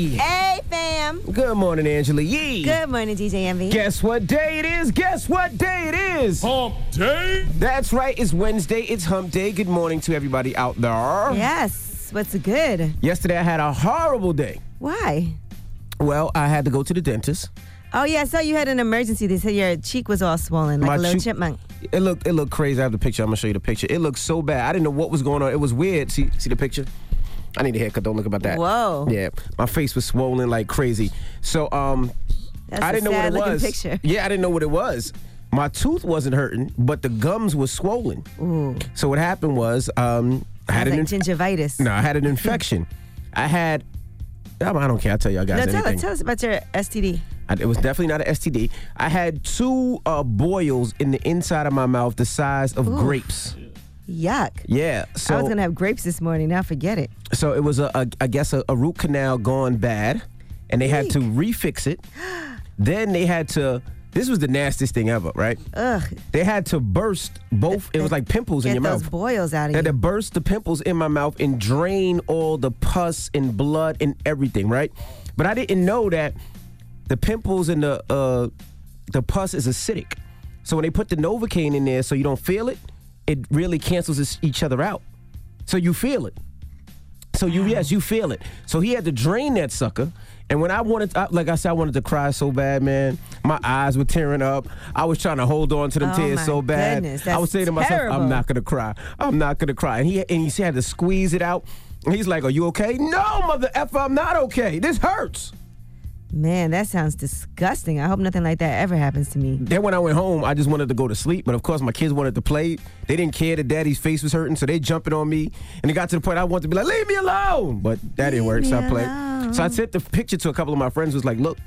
USA. Hey, fam. Good morning, Angela Yee. Good morning, DJ Envy. Guess what day it is? Guess what day it is? Hump day. That's right. It's Wednesday. It's Hump Day. Good morning to everybody out there. Yes. What's good? Yesterday I had a horrible day. Why? Well, I had to go to the dentist. Oh yeah, I saw you had an emergency. They said your cheek was all swollen, like My a little cheek- chipmunk. It looked it looked crazy. I have the picture. I'm gonna show you the picture. It looked so bad. I didn't know what was going on. It was weird. See see the picture? I need a haircut. Don't look about that. Whoa. Yeah, my face was swollen like crazy. So um, That's I didn't know what it was. picture. Yeah, I didn't know what it was. My tooth wasn't hurting, but the gums were swollen. Ooh. So what happened was um, I had Sounds an like gingivitis. no, I had an infection. I had. I don't care. I'll tell y'all guys No, tell anything. us, tell us about your STD. I- It was definitely not an STD. I had two uh, boils in the inside of my mouth, the size of grapes. Yuck. Yeah. So I was gonna have grapes this morning. Now forget it. so it was a, a I guess a, a root canal gone bad, and they had to refix it. Then they had to. This was the nastiest thing ever, right? Ugh. They had to burst both. It was like pimples in Get your those mouth. boils out of They had to burst the pimples in my mouth and drain all the pus and blood and everything, right? But I didn't know that the pimples and the uh, the pus is acidic. So when they put the Novocaine in there, so you don't feel it, it really cancels each other out. So you feel it. So you yes, you feel it. So he had to drain that sucker. And when I wanted, I, like I said, I wanted to cry so bad, man. My eyes were tearing up. I was trying to hold on to them Oh, tears so bad. goodness, I was saying to myself, terrible. I'm not gonna cry. I'm not gonna cry. And he and he had to squeeze it out. And he's like, Are you okay? No, mother effer, I'm not okay. This hurts. Man, that sounds disgusting. I hope nothing like that ever happens to me. Then when I went home, I just wanted to go to sleep. But of course, my kids wanted to play. They didn't care that daddy's face was hurting, so they jumping on me. And it got to the point I wanted to be like, leave me alone. But that didn't work, so I played. alone. So I sent the picture to a couple of my friends, was like, look,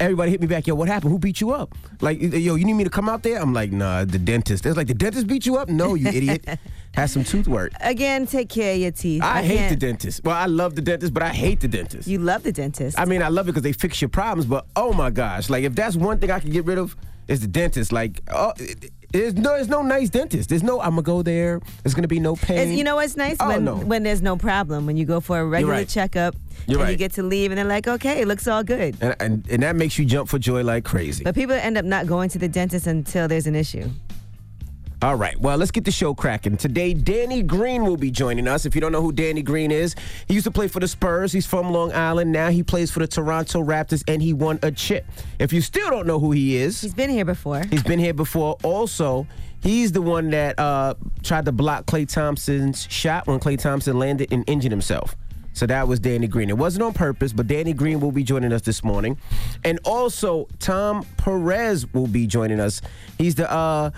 everybody hit me back. Yo, what happened? Who beat you up? Like, yo, you need me to come out there? I'm like, nah, the dentist. They're like, the dentist beat you up? No, you idiot. Had some tooth work. Again, take care of your teeth. I, hate the dentist. Well, I love the dentist, but I hate the dentist. You love the dentist. I mean, I love it because they fix your problems, but oh my gosh, like if that's one thing I can get rid of, is the dentist. Like, oh, it- there's no, there's no nice dentist. There's no, I'm gonna go there. There's gonna be no pain. It's- you know what's nice Oh, when no. when there's no problem when you go for a regular right. checkup You're and you get to leave and they're like, okay, it looks all good. and, and and that makes you jump for joy like crazy. But people end up not going to the dentist until there's an issue. All right, well, let's get the show cracking. Today, Danny Green will be joining us. If you don't know who Danny Green is, he used to play for the Spurs. He's from Long Island. Now he plays for the Toronto Raptors, and he won a chip. If you still don't know who he is, He's been here before. He's been here before. Also, he's the one that uh, tried to block Klay Thompson's shot when Clay Thompson landed and injured himself. So that was Danny Green. It wasn't on purpose, but Danny Green will be joining us this morning. And also, Tom Perez will be joining us. He's the uh,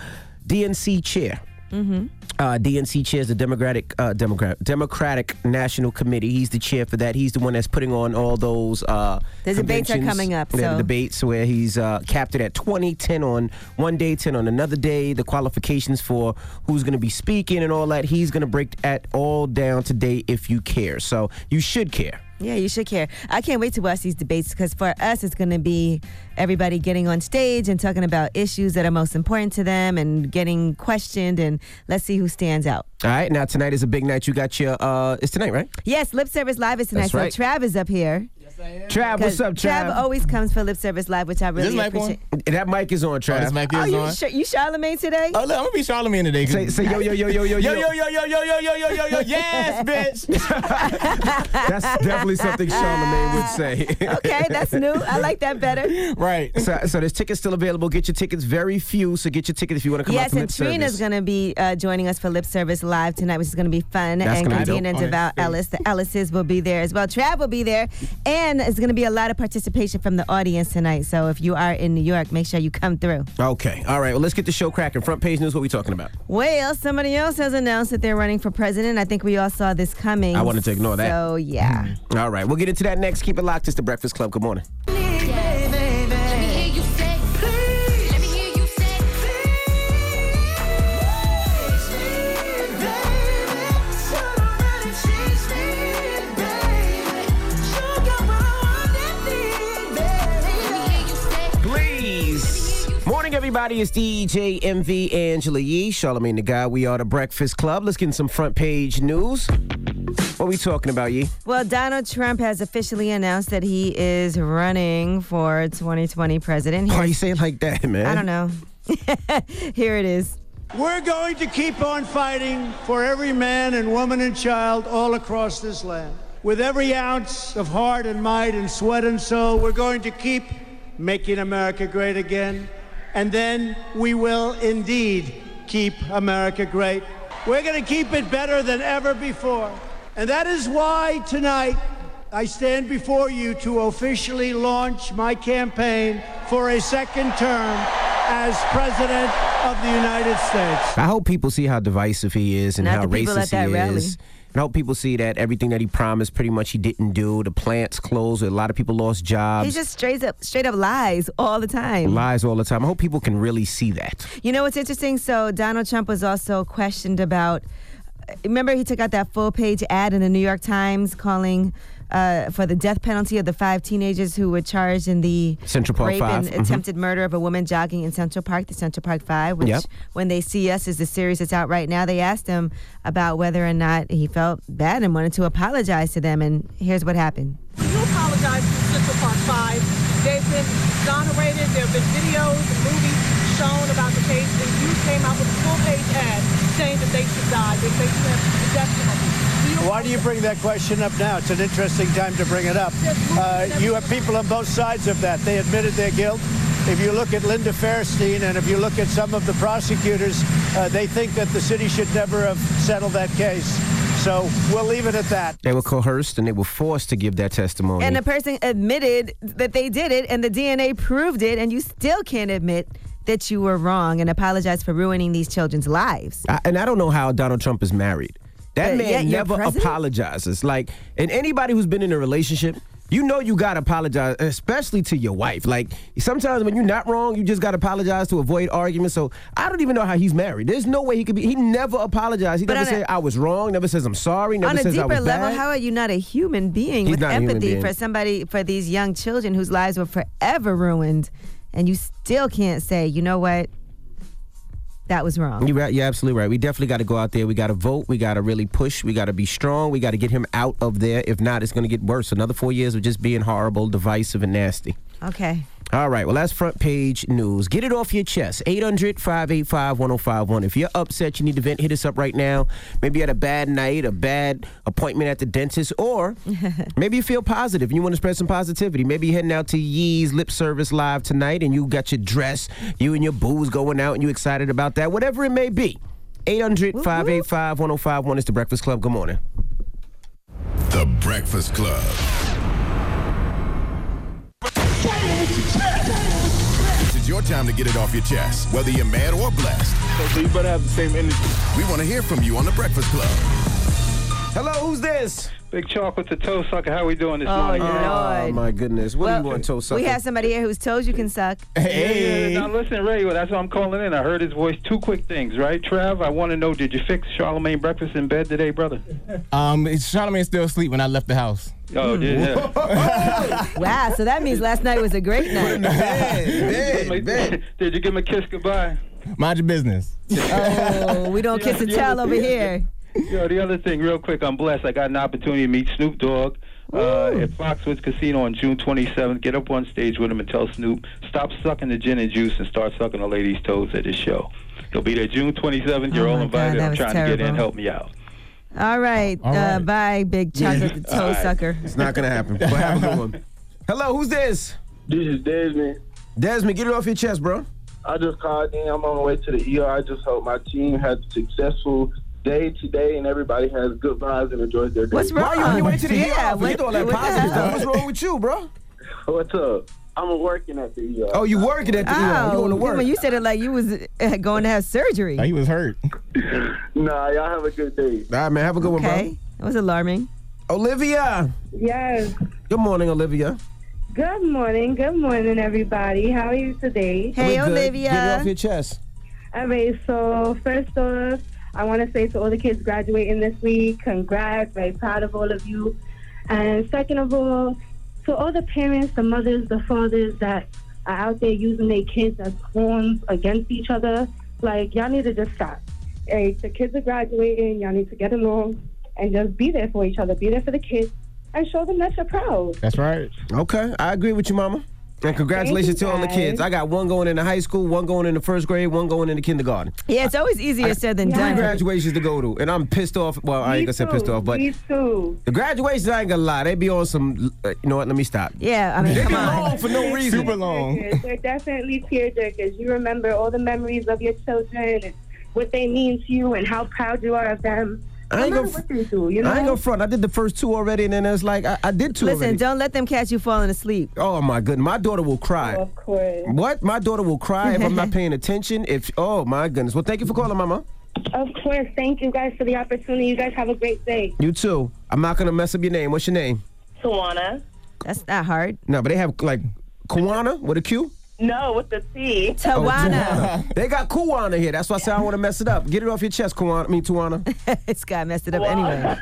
DNC chair. Mm-hmm. Uh, DNC chairs the Democratic uh, Democrat Democratic National Committee. He's the chair for that. He's the one that's putting on all those. Uh, The debates are coming up, so- debates where he's uh, captured at 20, 10 on one day, 10 on another day. The qualifications for who's going to be speaking and all that. He's going to break at all down today if you care. So you should care. Yeah, you should care. I can't wait to watch these debates because for us, it's going to be everybody getting on stage and talking about issues that are most important to them and getting questioned. And let's see who stands out. All right. Now tonight is a big night. You got your. Uh, it's tonight, right? Yes, Lip Service Live is tonight. That's right. So Trav is up here. Trav, what's 'Cause up, Trav? always comes for Lip Service Live, which I really mic on? appreciate. that mic is on, Trav. this mic Oh, is you, on. Sh- you Charlamagne today? Oh, look, I'm gonna be Charlamagne today. Say, say yo yo yo yo yo yo, yo, yo, yo, yo, yo, yo, yo, yo, yo, yes, bitch. That's definitely something Charlamagne would say. Okay, that's new. I like that better. right. So, so there's tickets still available. Get your tickets. Very few. So get your ticket if you want to come out Yes, to and lip Trina's service. going to be uh, joining us for Lip Service Live tonight, which is going to be fun. That's and gonna be Christine and Oh. Devale Ellis, the Ellises will be there as well. Trav will be there. And And it's going to be a lot of participation from the audience tonight. So if you are in New York, make sure you come through. Okay. All right. Well, let's get the show cracking. Front page news. What we talking about? Well, somebody else has announced that they're running for president. I think we all saw this coming. I wanted to ignore that. So, yeah. All right. We'll get into that next. Keep it locked. It's the Breakfast Club. Good morning. Everybody. It's DJ Envy Angela Yee, Charlamagne the Guy. We are the Breakfast Club. Let's get in some front page news. What are we talking about, Yee? Well, Donald Trump has officially announced that he is running for 2020 president. Why are you saying like that, man? I don't know. Here it is. We're going to keep on fighting for every man and woman and child all across this land. With every ounce of heart and might and sweat and soul, we're going to keep making America great again. And then we will indeed keep America great. We're going to keep it better than ever before. And that is why tonight I stand before you to officially launch my campaign for a second term as President of the United States. I hope people see how divisive he is and Not how the racist at that he rally. is. And I hope people see that everything that he promised, pretty much he didn't do. The plants closed. A lot of people lost jobs. He just straight up, straight up lies all the time. lies all the time. I hope people can really see that. You know what's interesting? So Donald Trump was also questioned about. Remember, he took out that full page ad in the New York Times calling uh, for the death penalty of the five teenagers who were charged in the Central Park rape Five, and mhm. attempted murder of a woman jogging in Central Park, the Central Park Five. Which, Yep. when they see us, is the series that's out right now. They asked him about whether or not he felt bad and wanted to apologize to them. And here's what happened. You apologize to Central Park Five. They've been exonerated. There have been videos and movies shown about the case, and you came out with a full page ad saying that they should die. They say you have the death penalty. Do you Why do you bring that question up now? It's an interesting time to bring it up. Uh, you have people on both sides of that. They admitted their guilt. If you look at Linda Fairstein and if you look at some of the prosecutors, uh, they think that the city should never have settled that case. So we'll leave it at that. They were coerced and they were forced to give that testimony. And the person admitted that they did it, and the DNA proved it, and you still can't admit that you were wrong and apologize for ruining these children's lives. I, and I don't know how Donald Trump is married. That But man never president? apologizes. Like, and anybody who's been in a relationship, you know you gotta apologize, especially to your wife. Like sometimes when you're not wrong, you just gotta apologize to avoid arguments. So I don't even know how he's married. There's no way he could be. He never apologized. He But never said I was wrong. Never says I'm sorry. Never says I'm not. On a I deeper was level, bad. how are you not a human being He's with not a human empathy being. for somebody, for these young children whose lives were forever ruined, and you still can't say, you know what, that was wrong. You're right. You're absolutely right. We definitely got to go out there. We got to vote. We got to really push. We got to be strong. We got to get him out of there. If not, it's going to get worse. Another four years of just being horrible, divisive, and nasty. Okay. All right. Well, that's front page news. Get it off your chest. 800 585 1051. If you're upset, you need to vent, hit us up right now. Maybe you had a bad night, a bad appointment at the dentist, or maybe you feel positive and you want to spread some positivity. Maybe you're heading out to Yee's Lip Service Live tonight and you got your dress, you and your booze going out and you excited about that. Whatever it may be. 800 585 1051 is the Breakfast Club. Good morning. The Breakfast Club. This is your time to get it off your chest, whether you're mad or blessed. So you better have the same energy. We want to hear from you on The Breakfast Club. Hello, who's this? Big Chocolate to Toe Sucker. How we doing this Oh, morning? Lord. Oh, my goodness. What do you want, toe sucker? we have somebody here whose toes you can suck. Hey. Now listen, Ray. well, That's why I'm calling in. I heard his voice. Two quick things, right, Trav? I want to know: Did you fix Charlemagne breakfast in bed today, brother? Um, Charlamagne still asleep when I left the house. Oh, did yeah. Wow, so that means last night was a great night. Did you give him a kiss goodbye? Mind your business. Oh, we don't kiss and tell over here. Yo, the other thing, real quick, I'm blessed. I got an opportunity to meet Snoop Dogg uh, at Foxwoods Casino on June 27th. Get up on stage with him and tell Snoop, stop sucking the gin and juice and start sucking the ladies' toes at his show. He'll be there June 27th. You're Oh all my God, invited. I'm was trying to get in. Help me out. All right. All Uh, right. bye, big chocolate All toe right. sucker. It's not going to happen. But have a good one. Hello, who's this? This is Desmond. Desmond, get it off your chest, bro. I just called in. I'm on the way to the ER. I just hope my team had a successful day to day, and everybody has good vibes and enjoys their day. What's wrong? Why you, you went to the Yeah, ER? Forget what- all that what positive hell? stuff. What's wrong with you, bro? What's up? I'm working at the ER. Oh, you working at the ER? You Oh, going to work? when you said it like you was uh, going to have surgery. He was hurt. Nah, y'all have a good day. All right, man. Have a good one, bro. Okay, that was alarming. Olivia. Yes. Good morning, Olivia. Good morning. Good morning, everybody. How are you today? Hey, Olivia. Get it off your chest. All right. So first off, I want to say to all the kids graduating this week, congrats. Very proud of all of you. And second of all, to all the parents, the mothers, the fathers that are out there using their kids as pawns against each other, like y'all need to just stop. Hey, the kids are graduating. Y'all need to get along and just be there for each other. Be there for the kids and show them that you're proud. That's right. Okay, I agree with you, Mama. And congratulations Thank you, to all the kids. I got one going into high school, one going into first grade, one going into kindergarten. Yeah, it's always easier said than Three done. graduations to go to, and I'm pissed off. Well, I ain't gonna say pissed off, but Me too. the graduations, I ain't gonna lie, they be on some. Uh, you know what? Let me stop. Yeah, I mean, They come be on. long for no reason. Super long. They're definitely tearjerkers. You remember all the memories of your children and what they mean to you and how proud you are of them. I ain't no gonna. matter what they do, you know. I ain't gonna front. I did the first two already, and then it's like I, I did two Listen, already. don't let them catch you falling asleep. Oh my goodness, my daughter will cry. Oh, of course. What? My daughter will cry if I'm not paying attention. If oh my goodness. Well, thank you for calling, Mama. Of course. Thank you guys for the opportunity. You guys have a great day. You too. I'm not gonna mess up your name. What's your name? Tawana. That's not hard. No, but they have like Kuwana with a Q. No, with the T. Oh, Tawana. They got Kuwana here. That's why I said I don't want to mess it up. Get it off your chest, Kuwana. I mean, Tuana. this guy messed it up Well, anyway.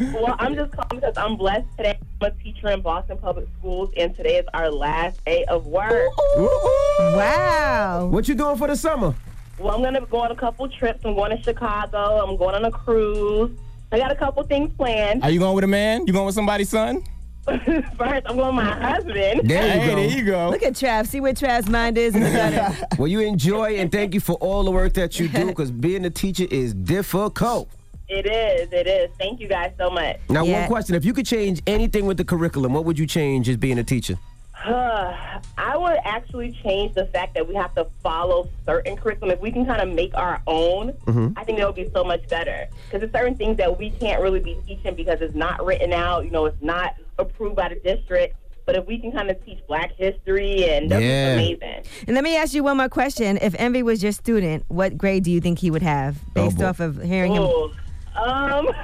well, I'm just calling because I'm blessed today. I'm a teacher in Boston Public Schools, and today is our last day of work. Ooh, ooh, Wow. What you doing for the summer? Well, I'm going to go on a couple trips. I'm going to Chicago. I'm going on a cruise. I got a couple things planned. Are you going with a man? You going with somebody's son? First, I'm going with my husband. There you hey, go. there you go. Look at Trav. See where Trav's mind is in the gutter. Well, you enjoy and thank you for all the work that you do because being a teacher is difficult. It is. It is. Thank you guys so much. Now, Yeah. one question: If you could change anything with the curriculum, what would you change as being a teacher? I would actually change the fact that we have to follow certain curriculum. If we can kind of make our own, Mhm. I think that would be so much better. Because there's certain things that we can't really be teaching because it's not written out. You know, it's not approved by the district. But if we can kind of teach Black history, and that'd Yeah. amazing. And let me ask you one more question. If Envy was your student, what grade do you think he would have based boy. off of hearing him? Um,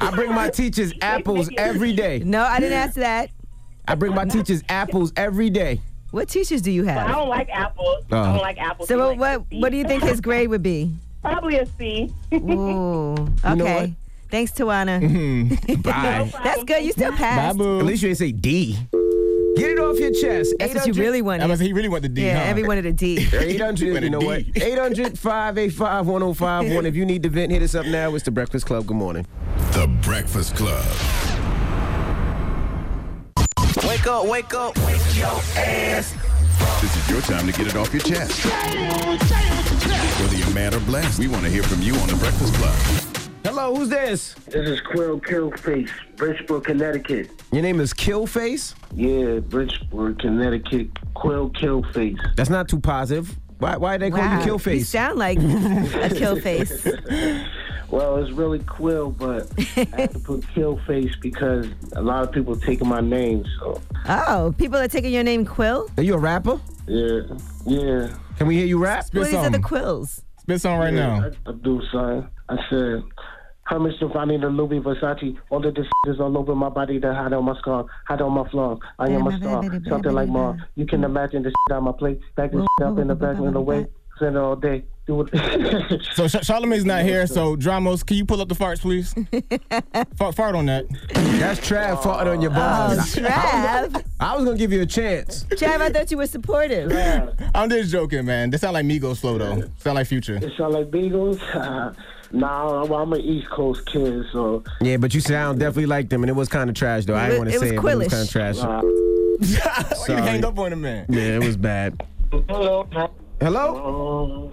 I bring my teachers apples every day. No, I didn't ask that. I bring my teachers apples every day. What teachers do you have? I don't like apples. I Oh. don't like apples. So what like what, what do you think his grade would be? Probably a C. Ooh, know okay. what? Thanks, Tawana. Mm-hmm. Bye. That's good. You still Bye, passed. boo. At least you didn't say D. Get it off your chest. That's what you 800 really I wanted. he really wanted the D, yeah, huh? every wanted a D. 800, you know D. what? 800 585 1051. If you need to vent, hit us up now. It's the Breakfast Club. Good morning. The Breakfast Club. Wake up, wake up, wake your ass. This is your time to get it off your chest. Whether you're mad or blessed, we want to hear from you on the Breakfast Club. Hello, who's this? This is Quill Killface, Bridgeport, Connecticut. Your name is Killface? Yeah, Bridgeport, Connecticut. Quill Killface. That's not too positive. Why, why they call Wow. you Killface? You sound like a kill face. Well, it's really Quill, but I had to put Killface because a lot of people are taking my name. So Oh, people are taking your name Quill? Are you a rapper? yeah, yeah. Can we hear you rap? Spit Well, these are the some. Quills. Spit some right yeah, now. I, I do, son. I said. Hermes Giovanni, the Louis Versace, all of this is all over my body, that hide on my scar, hide on my flaw. I am a star, something like more. You can imagine the shit on my plate, back this up in the back in the way, send it all day. Do it. So Ch- Charlamagne's not here, so Dramos, can you pull up the farts, please? fart, fart on that. That's Trav farting on your Oh. Trav. I was going to give you a chance. Trav, I thought you were supportive. I'm just joking, man. This sound like Migos flow though. Sound like Future. It sound like Beagles? nah, well, I'm an East Coast kid, so. Yeah, but you sound definitely like them, and it was kind of trash, though. I It didn't want to say it, but it was kind of trash. Uh, Why you Sorry. hanged up on him, man? Yeah, it was bad. hello. Hello?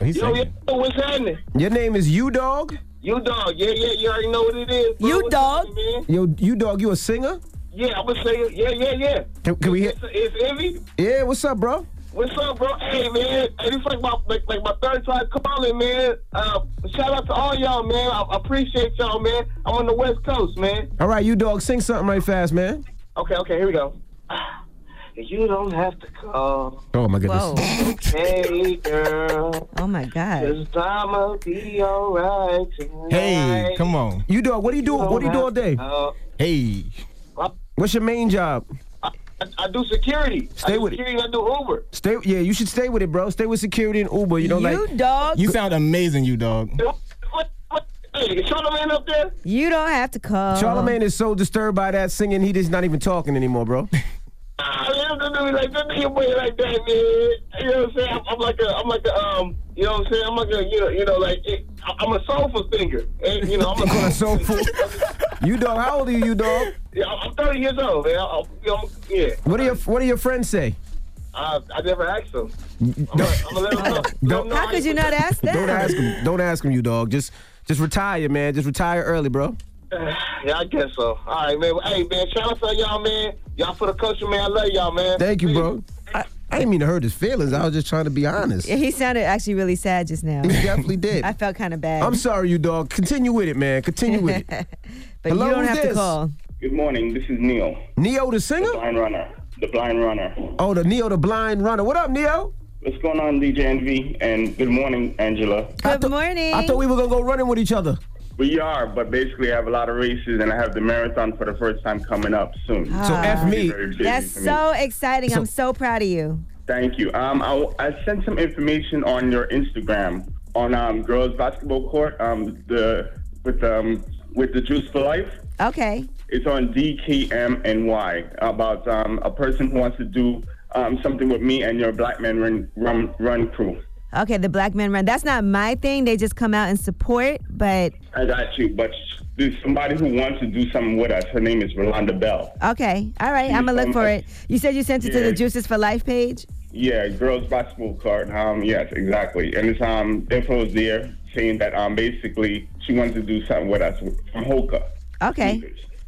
He's Yo, yo, what's happening? Your name is You Dog? You dog, yeah, yeah, you already know what it is. bro. You What's dog? happening. Yo, You Dog, you a singer? Yeah, I'm gonna say it. Yeah, yeah, yeah. Can, can we hear? It's, it's Envy. Yeah, what's up, bro? What's up, bro? Hey, man. Hey, this is like my like, like my third time calling, man. Uh, shout out to all y'all, man. I, I appreciate y'all, man. I'm on the West Coast, man. All right, you dog, sing something right fast, man. Okay, okay, here we go. You don't have to call. Oh my goodness. Whoa. Okay, girl. Oh my God. Cause I'ma be alright tonight. Hey, come on. You dog, what do you do? What do you do all day? Uh, Hey. What's your main job? I, I do security. Stay I do with it. security, I do Uber. Stay, yeah, you should stay with it, bro. Stay with security and Uber. You know, you like dog. You sound amazing, you dog. Hey, is Charlamagne up there? You don't have to call. Charlamagne is so disturbed by that singing, he just not even talking anymore, bro. Ah, man, don't do me like don't do your boy like that, man. You know what I'm saying? I'm, I'm like a, I'm like a, um, you know what I'm saying? I'm like a, you know, you know, like it, I'm a soulful singer. And, you know, I'm You a a soulful. you dog, how old are you, you dog? Yeah, I'm 30 years old, man. I'm, you know, yeah. What do your What do your friends say? I, I never asked them. I'm gonna, I'm gonna let them know. Don't, How could you not ask that? don't ask him. Don't ask him, you dog. Just just retire, man. Just retire early, bro. Yeah, I guess so. All right, man. Hey, man, shout out to y'all, man. Y'all for the culture, man. I love y'all, man. Thank you, bro. I, I didn't mean to hurt his feelings. I was just trying to be honest. Yeah, he sounded actually really sad just now. He definitely did. I felt kind of bad. I'm sorry, you dog. Continue with it, man. Continue with it. but Hello, you don't who's have to this? call. Good morning. This is Neil, Neo, the singer? the blind runner. The blind runner. Oh, the Neo, the blind runner. What up, Neo? What's going on, DJ Envy? And good morning, Angela. Good morning. I thought we were gonna go running with each other. We are, but basically, I have a lot of races, and I have the marathon for the first time coming up soon. So F me. That's me. so exciting. I'm so proud of you. Thank you. Um, I, I sent some information on your Instagram on um, girls basketball court. Um, the with um with the Juice for Life. Okay. It's on DKMNY about um, a person who wants to do um, something with me and your Black Men Run Run, run crew. Okay, the Black Men Run. That's not my thing. They just come out and support, but I got you, but there's somebody who wants to do something with us. Her name is Rolanda Bell. okay. All right, I'm going to look for it. You said you sent it to the Juices for Life page? Yeah, girls basketball court. Um, yes, exactly. And it's um info is there saying that um basically she wants to do something with us from Hoka. Okay.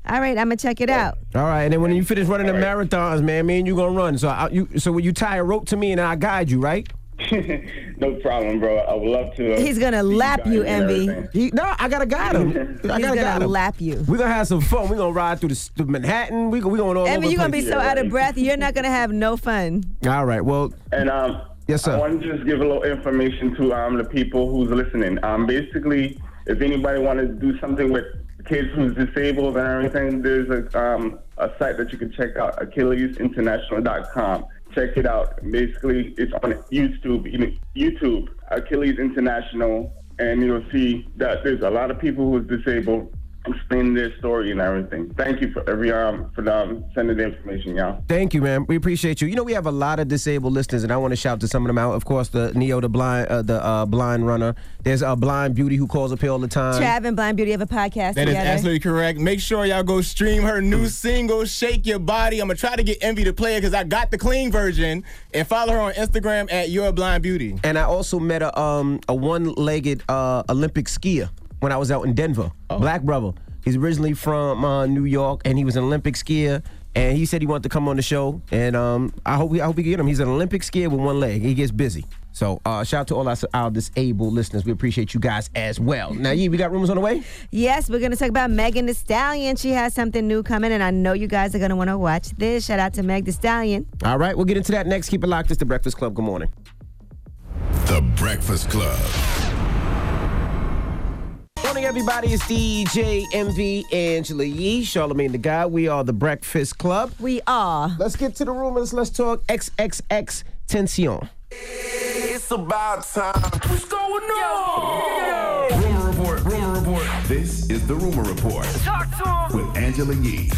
All right, I'm going to check it out. All right, and then when you finish running the marathons, man, me and you gonna run. So I, you, so when you tie a rope to me and I guide you, right? no problem, bro. I would love to. uh, He's going to lap you, and Envy. He, no, I gotta guide him. I gotta going guide to him. lap you. We're gonna have some fun. We're gonna ride through the, the Manhattan. We go, we going all Envy, over you're the going to be place. so out of breath, you're not going to have no fun. All right. Well, And um, Yes, sir. I want to just give a little information to um the people who's listening. Um, basically, if anybody want to do something with kids who's disabled and everything, there's a um a site that you can check out, AchillesInternational.com. Check it out. Basically, it's on YouTube. YouTube, Achilles International, and you'll see that there's a lot of people who's disabled explaining their story and everything. Thank you for every um for um, sending the information, y'all. Thank you, man. We appreciate you. You know, we have a lot of disabled listeners, and I want to shout to some of them out. Of course, the Neo, the blind, uh, the uh, blind runner. There's a blind beauty who calls up here all the time. Trav and Blind Beauty have a podcast That is together. absolutely correct. Make sure y'all go stream her new single, Shake Your Body. I'm going to try to get Envy to play it because I got the clean version. And follow her on Instagram at Your Blind Beauty. And I also met a um a one-legged uh, Olympic skier when I was out in Denver. Black brother. He's originally from uh, New York, and he was an Olympic skier. And he said he wanted to come on the show, and um, I hope we, I hope we get him. He's an Olympic skier with one leg. He gets busy. So uh, shout out to all our, our disabled listeners. We appreciate you guys as well. Now, Yee, we got rumors on the way. Yes, we're going to talk about Megan Thee Stallion. She has something new coming, and I know you guys are going to want to watch this. Shout out to Meg Thee Stallion. All right, we'll get into that next. Keep it locked. It's the Breakfast Club. Good morning. The Breakfast Club. Morning, everybody. It's DJ Envy Angela Yee, Charlamagne the Guy. We are the Breakfast Club. We are. Let's get to the rumors. Let's talk XXX Tension. It's about time. What's going on? Rumor report. Rumor report. This is the rumor report Talk to him. with Angela Yee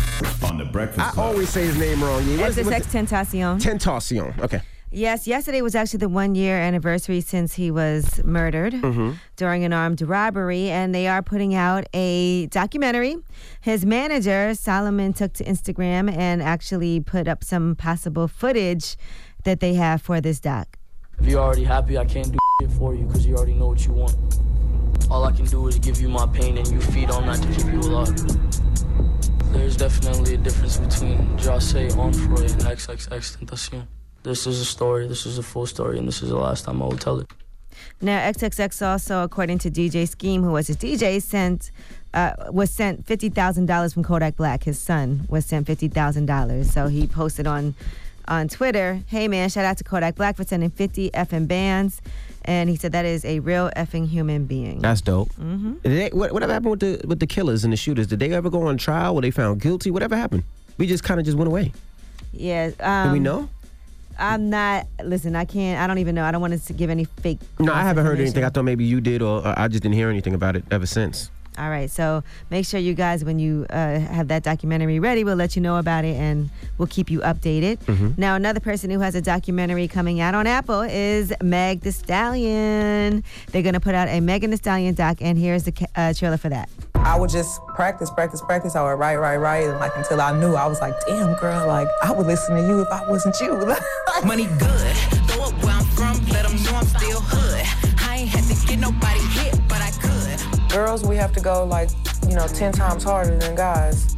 on the Breakfast I Club. always say his name wrong. Yee. What is it? XXX Tentacion. Tentacion. Okay. Yes, yesterday was actually the one year anniversary since he was murdered Mm-hmm. during an armed robbery, and they are putting out a documentary. His manager, Solomon, took to Instagram and actually put up some possible footage that they have for this doc. If you're already happy, I can't do it for you because you already know what you want. All I can do is give you my pain and you feed on that to keep you alive. There's definitely a difference between Jahseh Onfroy and XXX Tentacion. This is a story. This is a full story, and this is the last time I will tell it. Now, XXX also, according to DJ Scheme, who was his DJ, sent uh, was sent fifty thousand dollars from Kodak Black. His son was sent fifty thousand dollars. So he posted on on Twitter, "Hey man, shout out to Kodak Black for sending fifty effing bands." And he said that is a real effing human being. That's dope. Mm-hmm. Did they, what, whatever happened with the with the killers and the shooters? Did they ever go on trial? Were they found guilty? Whatever happened? We just kind of just went away. Yeah. Um, Do we know? I'm not. Listen, I can't. I don't even know. I don't want to give any fake. No, I haven't heard anything. I thought maybe you did, or, or I just didn't hear anything about it ever since. All right, so make sure you guys, when you uh, have that documentary ready, we'll let you know about it and we'll keep you updated. Mhm. Now, another person who has a documentary coming out on Apple is Meg Thee Stallion. They're going to put out a Megan Thee Stallion doc, and here's the uh, trailer for that. I would just practice, practice, practice. I would write, write, write, and like until I knew, I was like, damn, girl, like I would listen to you if I wasn't you. Money good. Throw up where I'm from, let them know I'm still hood. I ain't had to get nobody Girls, we have to go like, you know, 10 times harder than guys.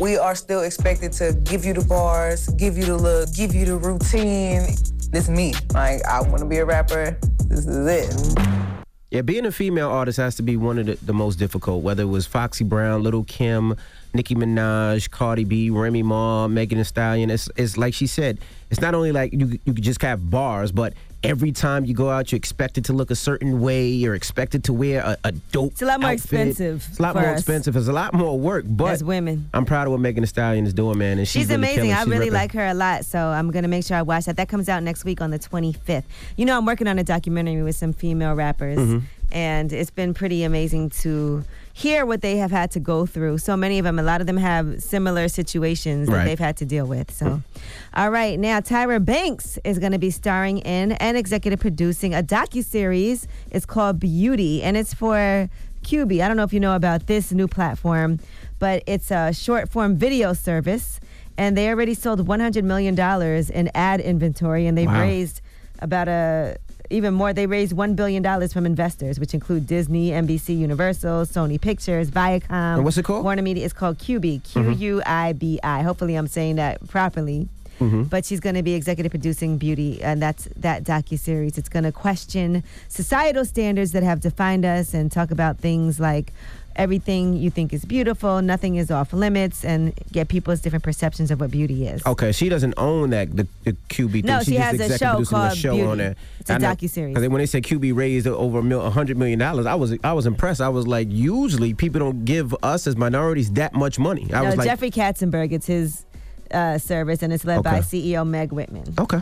We are still expected to give you the bars, give you the look, give you the routine. This is me. Like, I want to be a rapper. This is it. Yeah, being a female artist has to be one of the, the most difficult. Whether it was Foxy Brown, Lil Kim, Nicki Minaj, Cardi B, Remy Ma, Megan Thee Stallion. It's, it's like she said. It's not only like you you just have bars, but every time you go out, you're expected to look a certain way. You're expected to wear a, a dope. It's a lot more outfit. expensive It's a lot more us. expensive. It's a lot more work. But As women. I'm proud of what Megan Thee Stallion is doing, man. And she's, She's, really amazing. killing. I She's really ripping. like her a lot, so I'm gonna make sure I watch that. That comes out next week on the 25th. You know, I'm working on a documentary with some female rappers, Mhm. and it's been pretty amazing to hear what they have had to go through. So many of them, a lot of them have similar situations that Right. they've had to deal with. So, all right, now Tyra Banks is going to be starring in and executive producing a docu series. It's called Beauty, and it's for Quibi. I don't know if you know about this new platform, but it's a short form video service, and they already sold 100 million dollars in ad inventory, and they've Wow. raised about a even more. They raised one billion dollars from investors, which include Disney, NBC, Universal, Sony Pictures, Viacom. And what's it called? Warner Media. It's called Quibi. Q Mhm. U I B I. Hopefully, I'm saying that properly. Mhm. But she's going to be executive producing Beauty, and that's that docu series. It's going to question societal standards that have defined us and talk about things like everything you think is beautiful, nothing is off limits, and get people's different perceptions of what beauty is. Okay, she doesn't own that the, the Quibi thing. No, she, she just has a executive show called a show Beauty. on there. It's a I know- docuseries. 'cause when they said Quibi raised over a hundred million dollars, I was I was impressed. I was like, usually people don't give us as minorities that much money. I no, was like, Jeffrey Katzenberg, it's his uh, service, and it's led by CEO Meg Whitman. okay.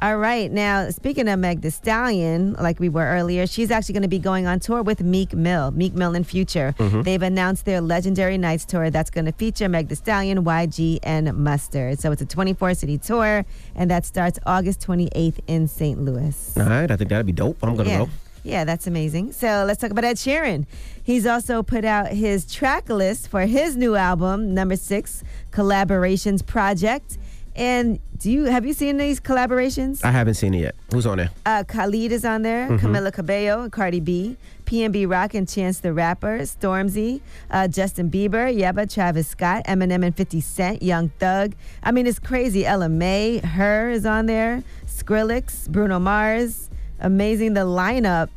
All right. Now, speaking of Meg Thee Stallion, like we were earlier, she's actually going to be going on tour with Meek Mill, Meek Mill in Future. Mhm. They've announced their Legendary Nights tour that's going to feature Meg Thee Stallion, YG, and Mustard. So it's a 24 city tour, and that starts August 28th in St. Louis. All right, I think that'd be dope. I'm gonna yeah. go. Yeah, that's amazing. So let's talk about Ed Sheeran. He's also put out his track list for his new album, number six, Collaborations Project. And do you have you seen these collaborations? I haven't seen it yet. Who's on there? Uh, Khalid is on there, Mhm. Camila Cabello, and Cardi B, PNB Rock and Chance the Rapper, Stormzy, uh, Justin Bieber, Yebba, Travis Scott, Eminem and 50 Cent, Young Thug. I mean, it's crazy. Ella Mai, Her is on there, Skrillex, Bruno Mars. Amazing the lineup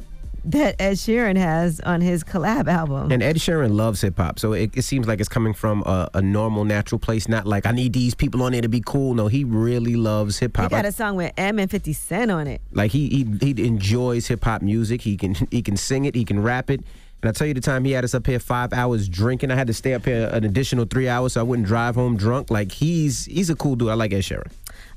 that Ed Sheeran has on his collab album. And Ed Sheeran loves hip hop, so it, it seems like it's coming from a, a normal, natural place. Not like I need these people on there to be cool. No, he really loves hip hop. he got a song with M and 50 Cent on it. Like he he he enjoys hip hop music. He can he can sing it. He can rap it. And I tell you, the time he had us up here five hours drinking, I had to stay up here an additional three hours so I wouldn't drive home drunk. Like he's he's a cool dude. I like Ed Sheeran.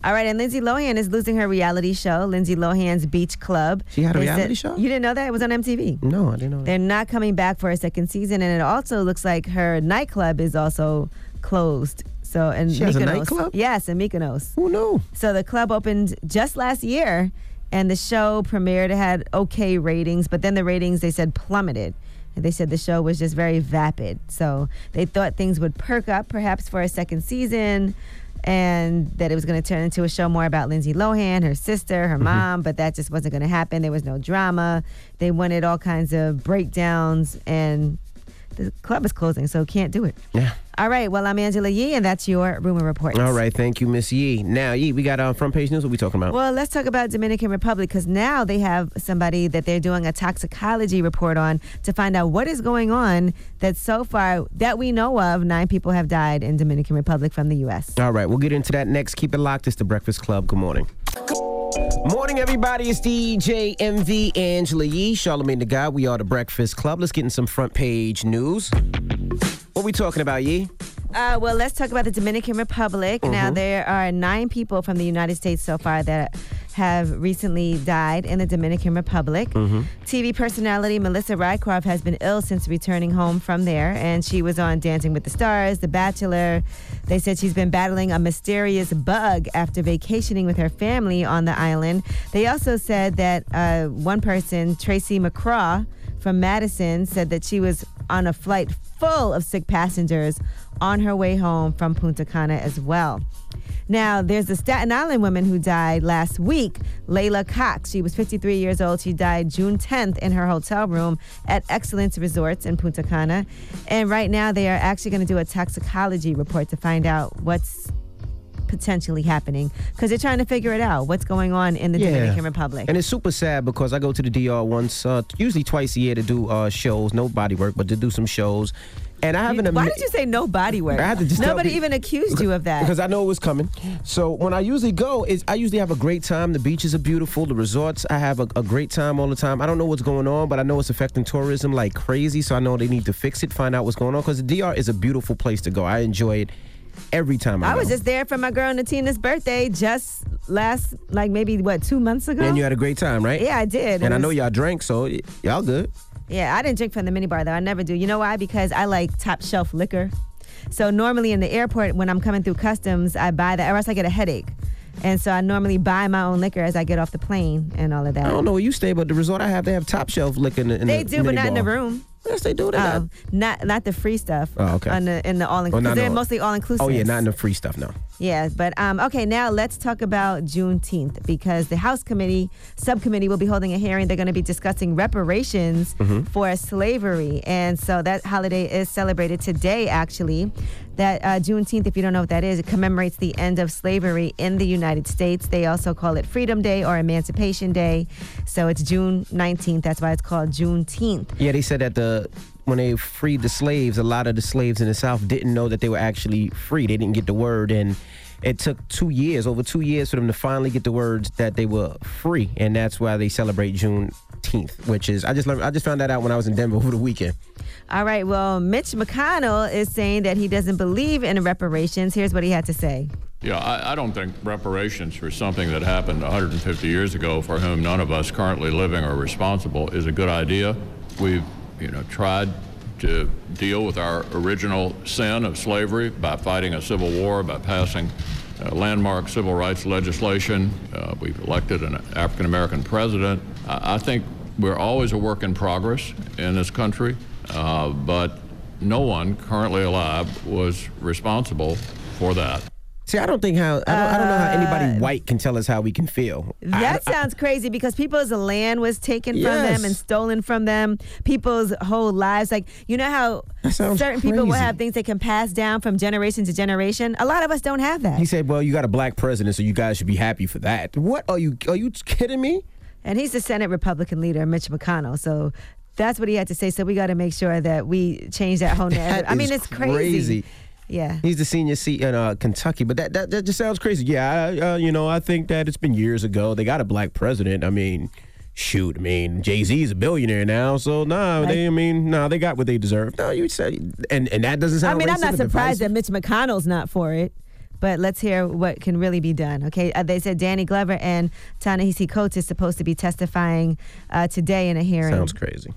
All right, and Lindsay Lohan is losing her reality show, Lindsay Lohan's Beach Club. She had a They reality show? You didn't know that? It was on MTV. No, I didn't know. That. They're not coming back for a second season, and it also looks like her nightclub is also closed. So and She has a Mykonos. nightclub? Yes, in Mykonos. Who knew? So the club opened just last year, and the show premiered. It had okay ratings, but then the ratings they said plummeted. And they said the show was just very vapid. So they thought things would perk up perhaps for a second season. And that it was going to turn into a show more about Lindsay Lohan, her sister, her mm-hmm. mom, but that just wasn't going to happen. There was no drama. They wanted all kinds of breakdowns, and the club is closing, so can't do it. Yeah. All right. Well, I'm Angela Yee, and that's your rumor report. All right, thank you, Miss Yee. Now, Yee, we got uh, front page news. What we talking about? Well, let's talk about Dominican Republic because now they have somebody that they're doing a toxicology report on to find out what is going on. That so far that we know of, nine people have died in Dominican Republic from the U.S. All right, we'll get into that next. Keep it locked. It's the Breakfast Club. Good morning. Morning, everybody. It's DJ Envy Angela Yee, Charlamagne the Guy. We are the Breakfast Club. Let's get in some front page news. What we talking about, Yee? Uh, well, let's talk about the Dominican Republic. Now, Mhm. there are nine people from the United States so far that have recently died in the Dominican Republic. Mm-hmm. TV personality Melissa Rycroft has been ill since returning home from there, and she was on Dancing with the Stars, The Bachelor. They said she's been battling a mysterious bug after vacationing with her family on the island. They also said that uh, one person, Tracy McCraw from Madison, said that she was on a flight full of sick passengers on her way home from Punta Cana as well. Now, there's a Staten Island woman who died last week, Layla Cox. She was 53 years old. She died June 10th in her hotel room at Excellence Resorts in Punta Cana. And right now, they are actually going to do a toxicology report to find out what's potentially happening because they're trying to figure it out what's going on in the Dominican Republic. And it's super sad because I go to the DR once, uh, usually twice a year to do uh, shows, no body work, but to do some shows. And I have an Why did you say no body work? I had to just Nobody even accused you of that. because I know it was coming. So when I usually go, is I usually have a great time. The beaches are beautiful. The resorts, I have a, a great time all the time. I don't know what's going on, but I know it's affecting tourism like crazy. So I know they need to fix it, find out what's going on. Because the DR is a beautiful place to go. I enjoy it every time I, I was just there for my girl Natina's birthday just last, like maybe what, two months ago? and you had a great time, right? Yeah, I did. And It I know y'all drank, so y- y'all good. Yeah, I didn't drink from the minibar though. I never do. You know why? Because I like top shelf liquor. So normally in the airport when I'm coming through customs, I buy that, or else I get a headache. And so I normally buy my own liquor as I get off the plane and all of that. I don't know where you stay, but the resort I have, they have top shelf liquor in the. In They the do, but not in the room. Yes, they do. They Oh, got- not not the free stuff. Oh, okay. On the in the all Oh, inclusive. not they're no- mostly all inclusive. Oh yeah, not in the free stuff. No. Yeah, but um, okay, now let's talk about Juneteenth because the House Committee subcommittee will be holding a hearing. They're going to be discussing reparations Mhm. for slavery, and so that holiday is celebrated today. Actually, that uh, Juneteenth, if you don't know what that is, it commemorates the end of slavery in the United States. They also call it Freedom Day or Emancipation Day. So it's June 19th. That's why it's called Juneteenth. Yeah, they said that the when they freed the slaves, a lot of the slaves in the South didn't know that they were actually free. They didn't get the word, and it took two years, over two years, for them to finally get the words that they were free, and that's why they celebrate Juneteenth, which is I just learned, I just found that out when I was in Denver over the weekend. All right. Well, Mitch McConnell is saying that he doesn't believe in reparations. Here's what he had to say. Yeah, I, I don't think reparations for something that happened 150 years ago, for whom none of us currently living are responsible, is a good idea. We've, you know, tried to deal with our original sin of slavery by fighting a civil war, by passing uh, landmark civil rights legislation. Uh, we've elected an African American president. I, I think we're always a work in progress in this country, uh, but no one currently alive was responsible for that. See, I don't think how I don't, I don't know how Uh, anybody white can tell us how we can feel. That I- sounds crazy because people's land was taken from them and stolen from them. People's whole lives, like you know how certain people will have things they can pass down from generation to generation. A lot of us don't have that. he said, "Well, you got a black president, so you guys should be happy for that." What are you? Are you kidding me? And he's the Senate Republican leader, Mitch McConnell. So that's what he had to say. So we got to make sure that we change that whole narrative. I mean, it's crazy. crazy. Yeah. He's the senior seat in uh, Kentucky, but that, that that just sounds crazy. Yeah, I, uh, you know, I think that it's been years ago. They got a black president. I mean, shoot, I mean, Jay Z's a billionaire now, so nah, they, I mean, nah, they got what they deserve. No, you said, and and that doesn't sound. I mean, I'm not surprised that Mitch McConnell's not for it. But let's hear what can really be done. Okay, uh, they said Danny Glover and Ta-Nehisi Coates is supposed to be testifying uh, today in a hearing Sounds crazy.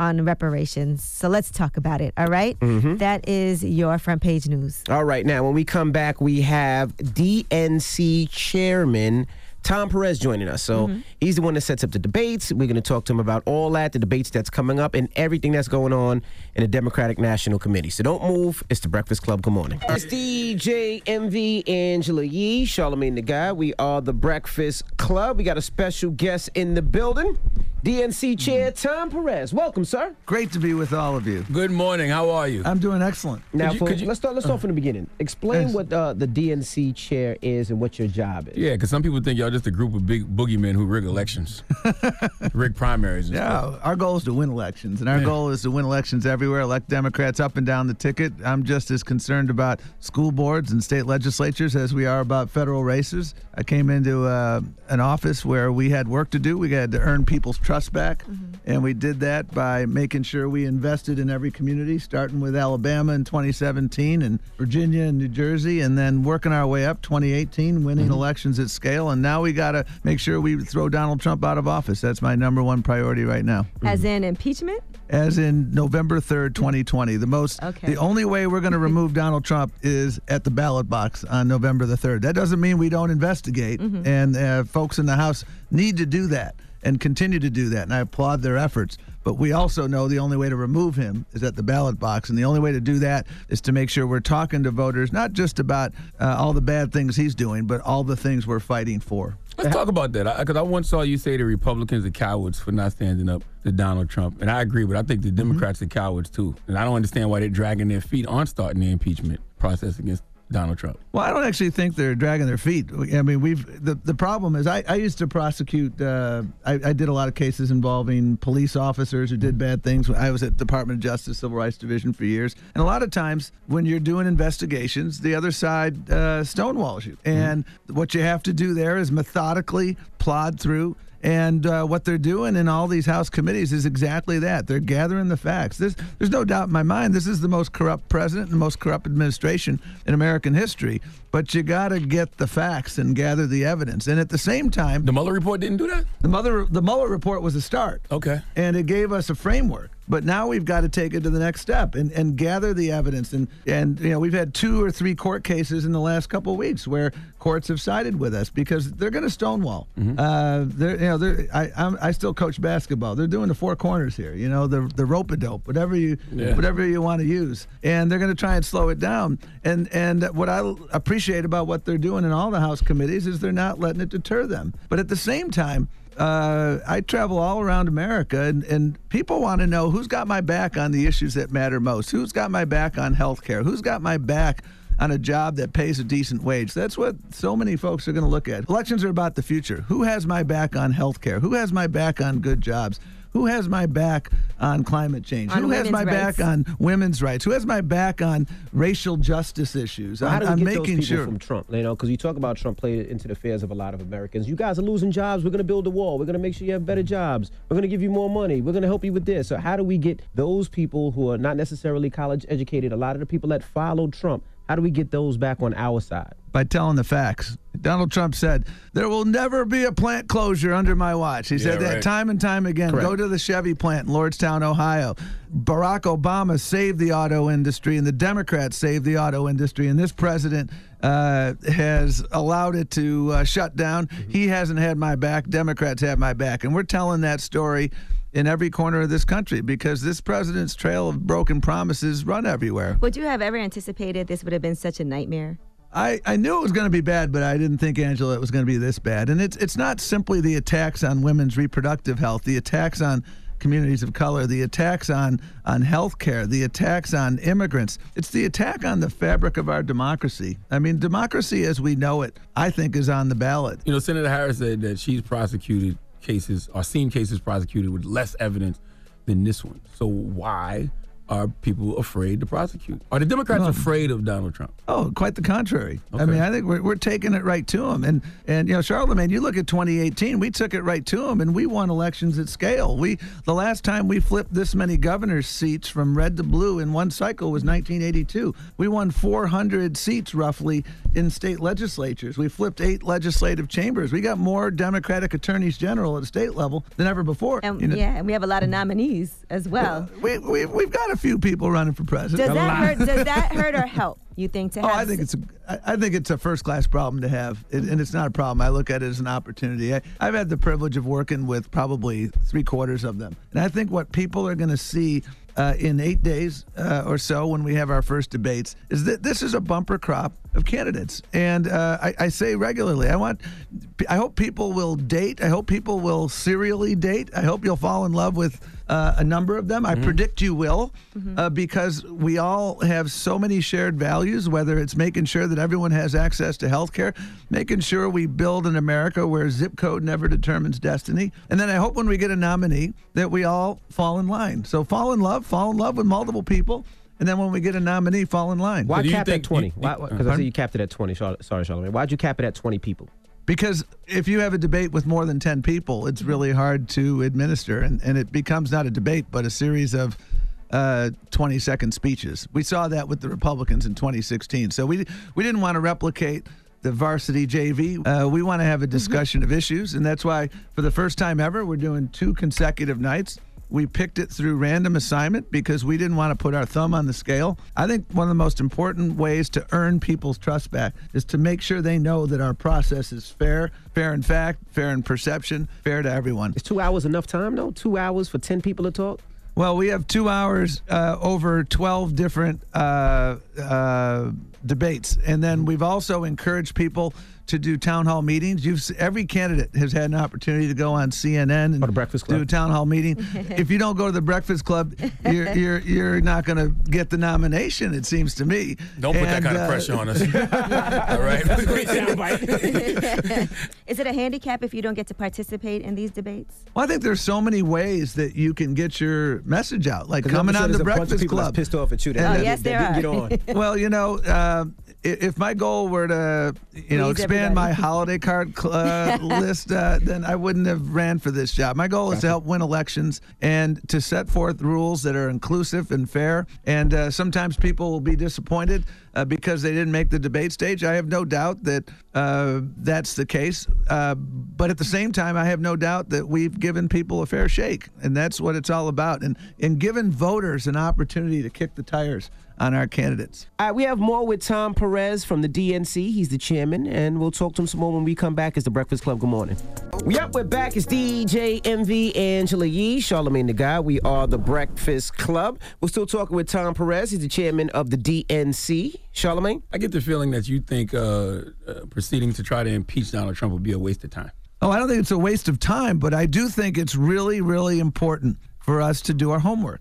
On reparations. So let's talk about it. All right? Mhm. That is your front page news. All right, now when we come back, we have DNC Chairman Tom Perez joining us. So Mm-hmm. he's the one that sets up the debates. We're going to talk to him about all that, the debates that's coming up, and everything that's going on in the Democratic National Committee. So don't move. It's the Breakfast Club. Good morning. It's DJ Envy Angela Yee, Charlamagne the Guy. We are the Breakfast Club. We got a special guest in the building. DNC Chair Tom Perez. Welcome, sir. Great to be with all of you. Good morning. How are you? I'm doing excellent. Now, Could you- for- could you- let's start. Let's start from the beginning. Explain Yes. what uh, the DNC chair is and what your job is. Yeah, because some people think y'all just a group of big boogeymen who rig elections, rig primaries. And Yeah, stuff. our goal is to win elections, and our Yeah. goal is to win elections everywhere, elect Democrats up and down the ticket. I'm just as concerned about school boards and state legislatures as we are about federal races. I came into uh, an office where we had work to do. We had to earn people's trust back, and we did that by making sure we invested in every community, starting with Alabama in 2017 and Virginia and New Jersey, and then working our way up 2018, winning elections at scale. And now we got to make sure we throw Donald Trump out of office. That's my number one priority right now As in impeachment? as in November 3rd, 2020. The most Okay. the only way we're going to remove Donald Trump is at the ballot box on November the 3rd. That doesn't mean we don't investigate Mm-hmm. and uh, folks in the House need to do that and continue to do that and I applaud their efforts. But we also know the only way to remove him is at the ballot box and the only way to do that is to make sure we're talking to voters not just about uh, all the bad things he's doing, but all the things we're fighting for. Let's talk about that. Because I, once saw you say the Republicans are cowards for not standing up to Donald Trump. And I agree, but I think the Democrats are cowards too. And I don't understand why they're dragging their feet on starting the impeachment process against Donald Trump. Well, I don't actually think they're dragging their feet. I mean, we've the, the problem is I, I used to prosecute. Uh, I, I did a lot of cases involving police officers who did bad things. I was at Department of Justice Civil Rights Division for years, and a lot of times when you're doing investigations, the other side uh, stonewalls you, and what you have to do there is methodically plod through. And uh, what they're doing in all these House committees is exactly that. They're gathering the facts. There's, there's no doubt in my mind this is the most corrupt president and the most corrupt administration in American history. But you got to get the facts and gather the evidence. And at the same time, The Mueller report didn't do that? the Mueller, the Mueller report was a start. Okay. And it gave us a framework. But now we've got to take it to the next step and, and gather the evidence. And, and, you know, we've had two or three court cases in the last couple of weeks where courts have sided with us because they're going to stonewall. Uh, they're, you know, they're, I, I'm, I still coach basketball. They're doing the four corners here, you know, the, the rope a dope, whatever you, Yeah. whatever you want to use. And they're going to try and slow it down. And, and what I appreciate about what they're doing in all the House committees is they're not letting it deter them. But at the same time, uh, I travel all around America, and, and people want to know who's got my back on the issues that matter most. Who's got my back on health care? Who's got my back on a job that pays a decent wage? That's what so many folks are going to look at. Elections are about the future. Who has my back on health care? Who has my back on good jobs? Who has my back on climate change? On Who has my rights. back on women's rights? Who has my back on racial justice issues? So how do we on get making those people sure. from Trump? You know, because you talk about Trump played into the fears of a lot of Americans. You guys are losing jobs. We're going to build a wall. We're going to make sure you have better jobs. We're going to give you more money. We're going to help you with this. So how do we get those people who are not necessarily college educated, a lot of the people that followed Trump, how do we get those back on our side? by telling the facts. Donald Trump said, There will never be a plant closure under my watch. He said that right. time and time again. Correct. Go to the Chevy plant in Lordstown, Ohio. Barack Obama saved the auto industry, and the Democrats saved the auto industry, and this president uh, has allowed it to uh, shut down. He hasn't had my back. Democrats have my back. And we're telling that story in every corner of this country because this president's trail of broken promises run everywhere. Would you have ever anticipated this would have been such a nightmare? I, I knew it was going to be bad, but I didn't think, Angela, it was going to be this bad. And it's it's not simply the attacks on women's reproductive health, the attacks on communities of color, the attacks on on health care, the attacks on immigrants. It's the attack on the fabric of our democracy. I mean, democracy as we know it, I think, is on the ballot. You know, Senator Harris said that she's prosecuted cases or seen cases prosecuted with less evidence than this one. So why are people afraid to prosecute? Are the Democrats Well- afraid of Donald Trump? Oh, quite the contrary. I mean, I think we're, we're taking it right to him. And and you know, Charlamagne, you look at 2018, we took it right to him, and we won elections at scale. We the last time we flipped this many governor's seats from red to blue in one cycle was 1982. We won 400 seats roughly in state legislatures. We flipped eight legislative chambers. We got more Democratic attorneys general at the state level than ever before. And You know, yeah, and we have a lot of nominees as well. we, we, we've got a few people running for president. Does that hurt? Does that hurt or help? You think to have? Oh. I think it's a, I I think it's a first class problem to have, it, and it's not a problem. I look at it as an opportunity. I, I've had the privilege of working with probably three quarters of them, and I think what people are going to see. uh, in eight days uh, or so when we have our first debates is that this is a bumper crop of candidates. And uh, I, I say regularly, I want, I hope people will date. I hope people will serially date. I hope you'll fall in love with uh, a number of them. I predict you will, uh, because we all have so many shared values, whether it's making sure that everyone has access to health care, making sure we build an America where zip code never determines destiny. And then I hope when we get a nominee that we all fall in line. So fall in love, fall in love with multiple people. And then when we get a nominee, fall in line. Why cap it at 20? Because I see you capped it at 20. Sorry, Charlamagne. Why'd you cap it at 20 people? Because if you have a debate with more than 10 people, it's really hard to administer. And, and it becomes not a debate, but a series of uh, 20 second speeches. We saw that with the Republicans in 2016. So we, we didn't want to replicate the varsity JV. Uh, we want to have a discussion of issues. And that's why, for the first time ever, we're doing two consecutive nights. We picked it through random assignment because we didn't want to put our thumb on the scale. I think one of the most important ways to earn people's trust back is to make sure they know that our process is fair, fair in fact, fair in perception, fair to everyone. Is two hours enough time, though? Two hours for 10 people to talk? Well, we have two hours uh, over 12 different uh, uh, debates. And then we've also encouraged people to do town hall meetings. You've every candidate has had an opportunity to go on CNN and Breakfast do a town hall meeting. if you don't go to the Breakfast Club, you're you're you're not going to get the nomination. It seems to me. Don't put that And, kind of uh, pressure on us. All right. Is it a handicap if you don't get to participate in these debates? Well, I think there's so many ways that you can get your message out, like coming sure on the a bunch of Breakfast Club. pissed off at you that- Oh, that- yes, that there didn't are. get on. well, you know, uh, i- if my goal were to, you know, Please expand my holiday card cl- uh, list, uh, then I wouldn't have ran for this job. My goal is to help win elections and to set forth rules that are inclusive and fair. And uh, sometimes people will be disappointed uh, because they didn't make the debate stage. I have no doubt that uh, that's the case. Uh, but at the same time, I have no doubt that we've given people a fair shake, and that's what it's all about. And and given voters an opportunity to kick the tires on our candidates. All right, we have more with Tom Perez from the DNC. He's the chairman, and we'll talk to him some more when we come back. It's the Breakfast Club. Good morning. Yep, we're back. It's DJ Envy Angela Yee, Charlamagne tha God. We are the Breakfast Club. We're still talking with Tom Perez. He's the chairman of the DNC. Charlamagne? I get the feeling that you think uh, uh, proceeding to try to impeach Donald Trump would be a waste of time. Oh, I don't think it's a waste of time, but I do think it's really, really important for us to do our homework.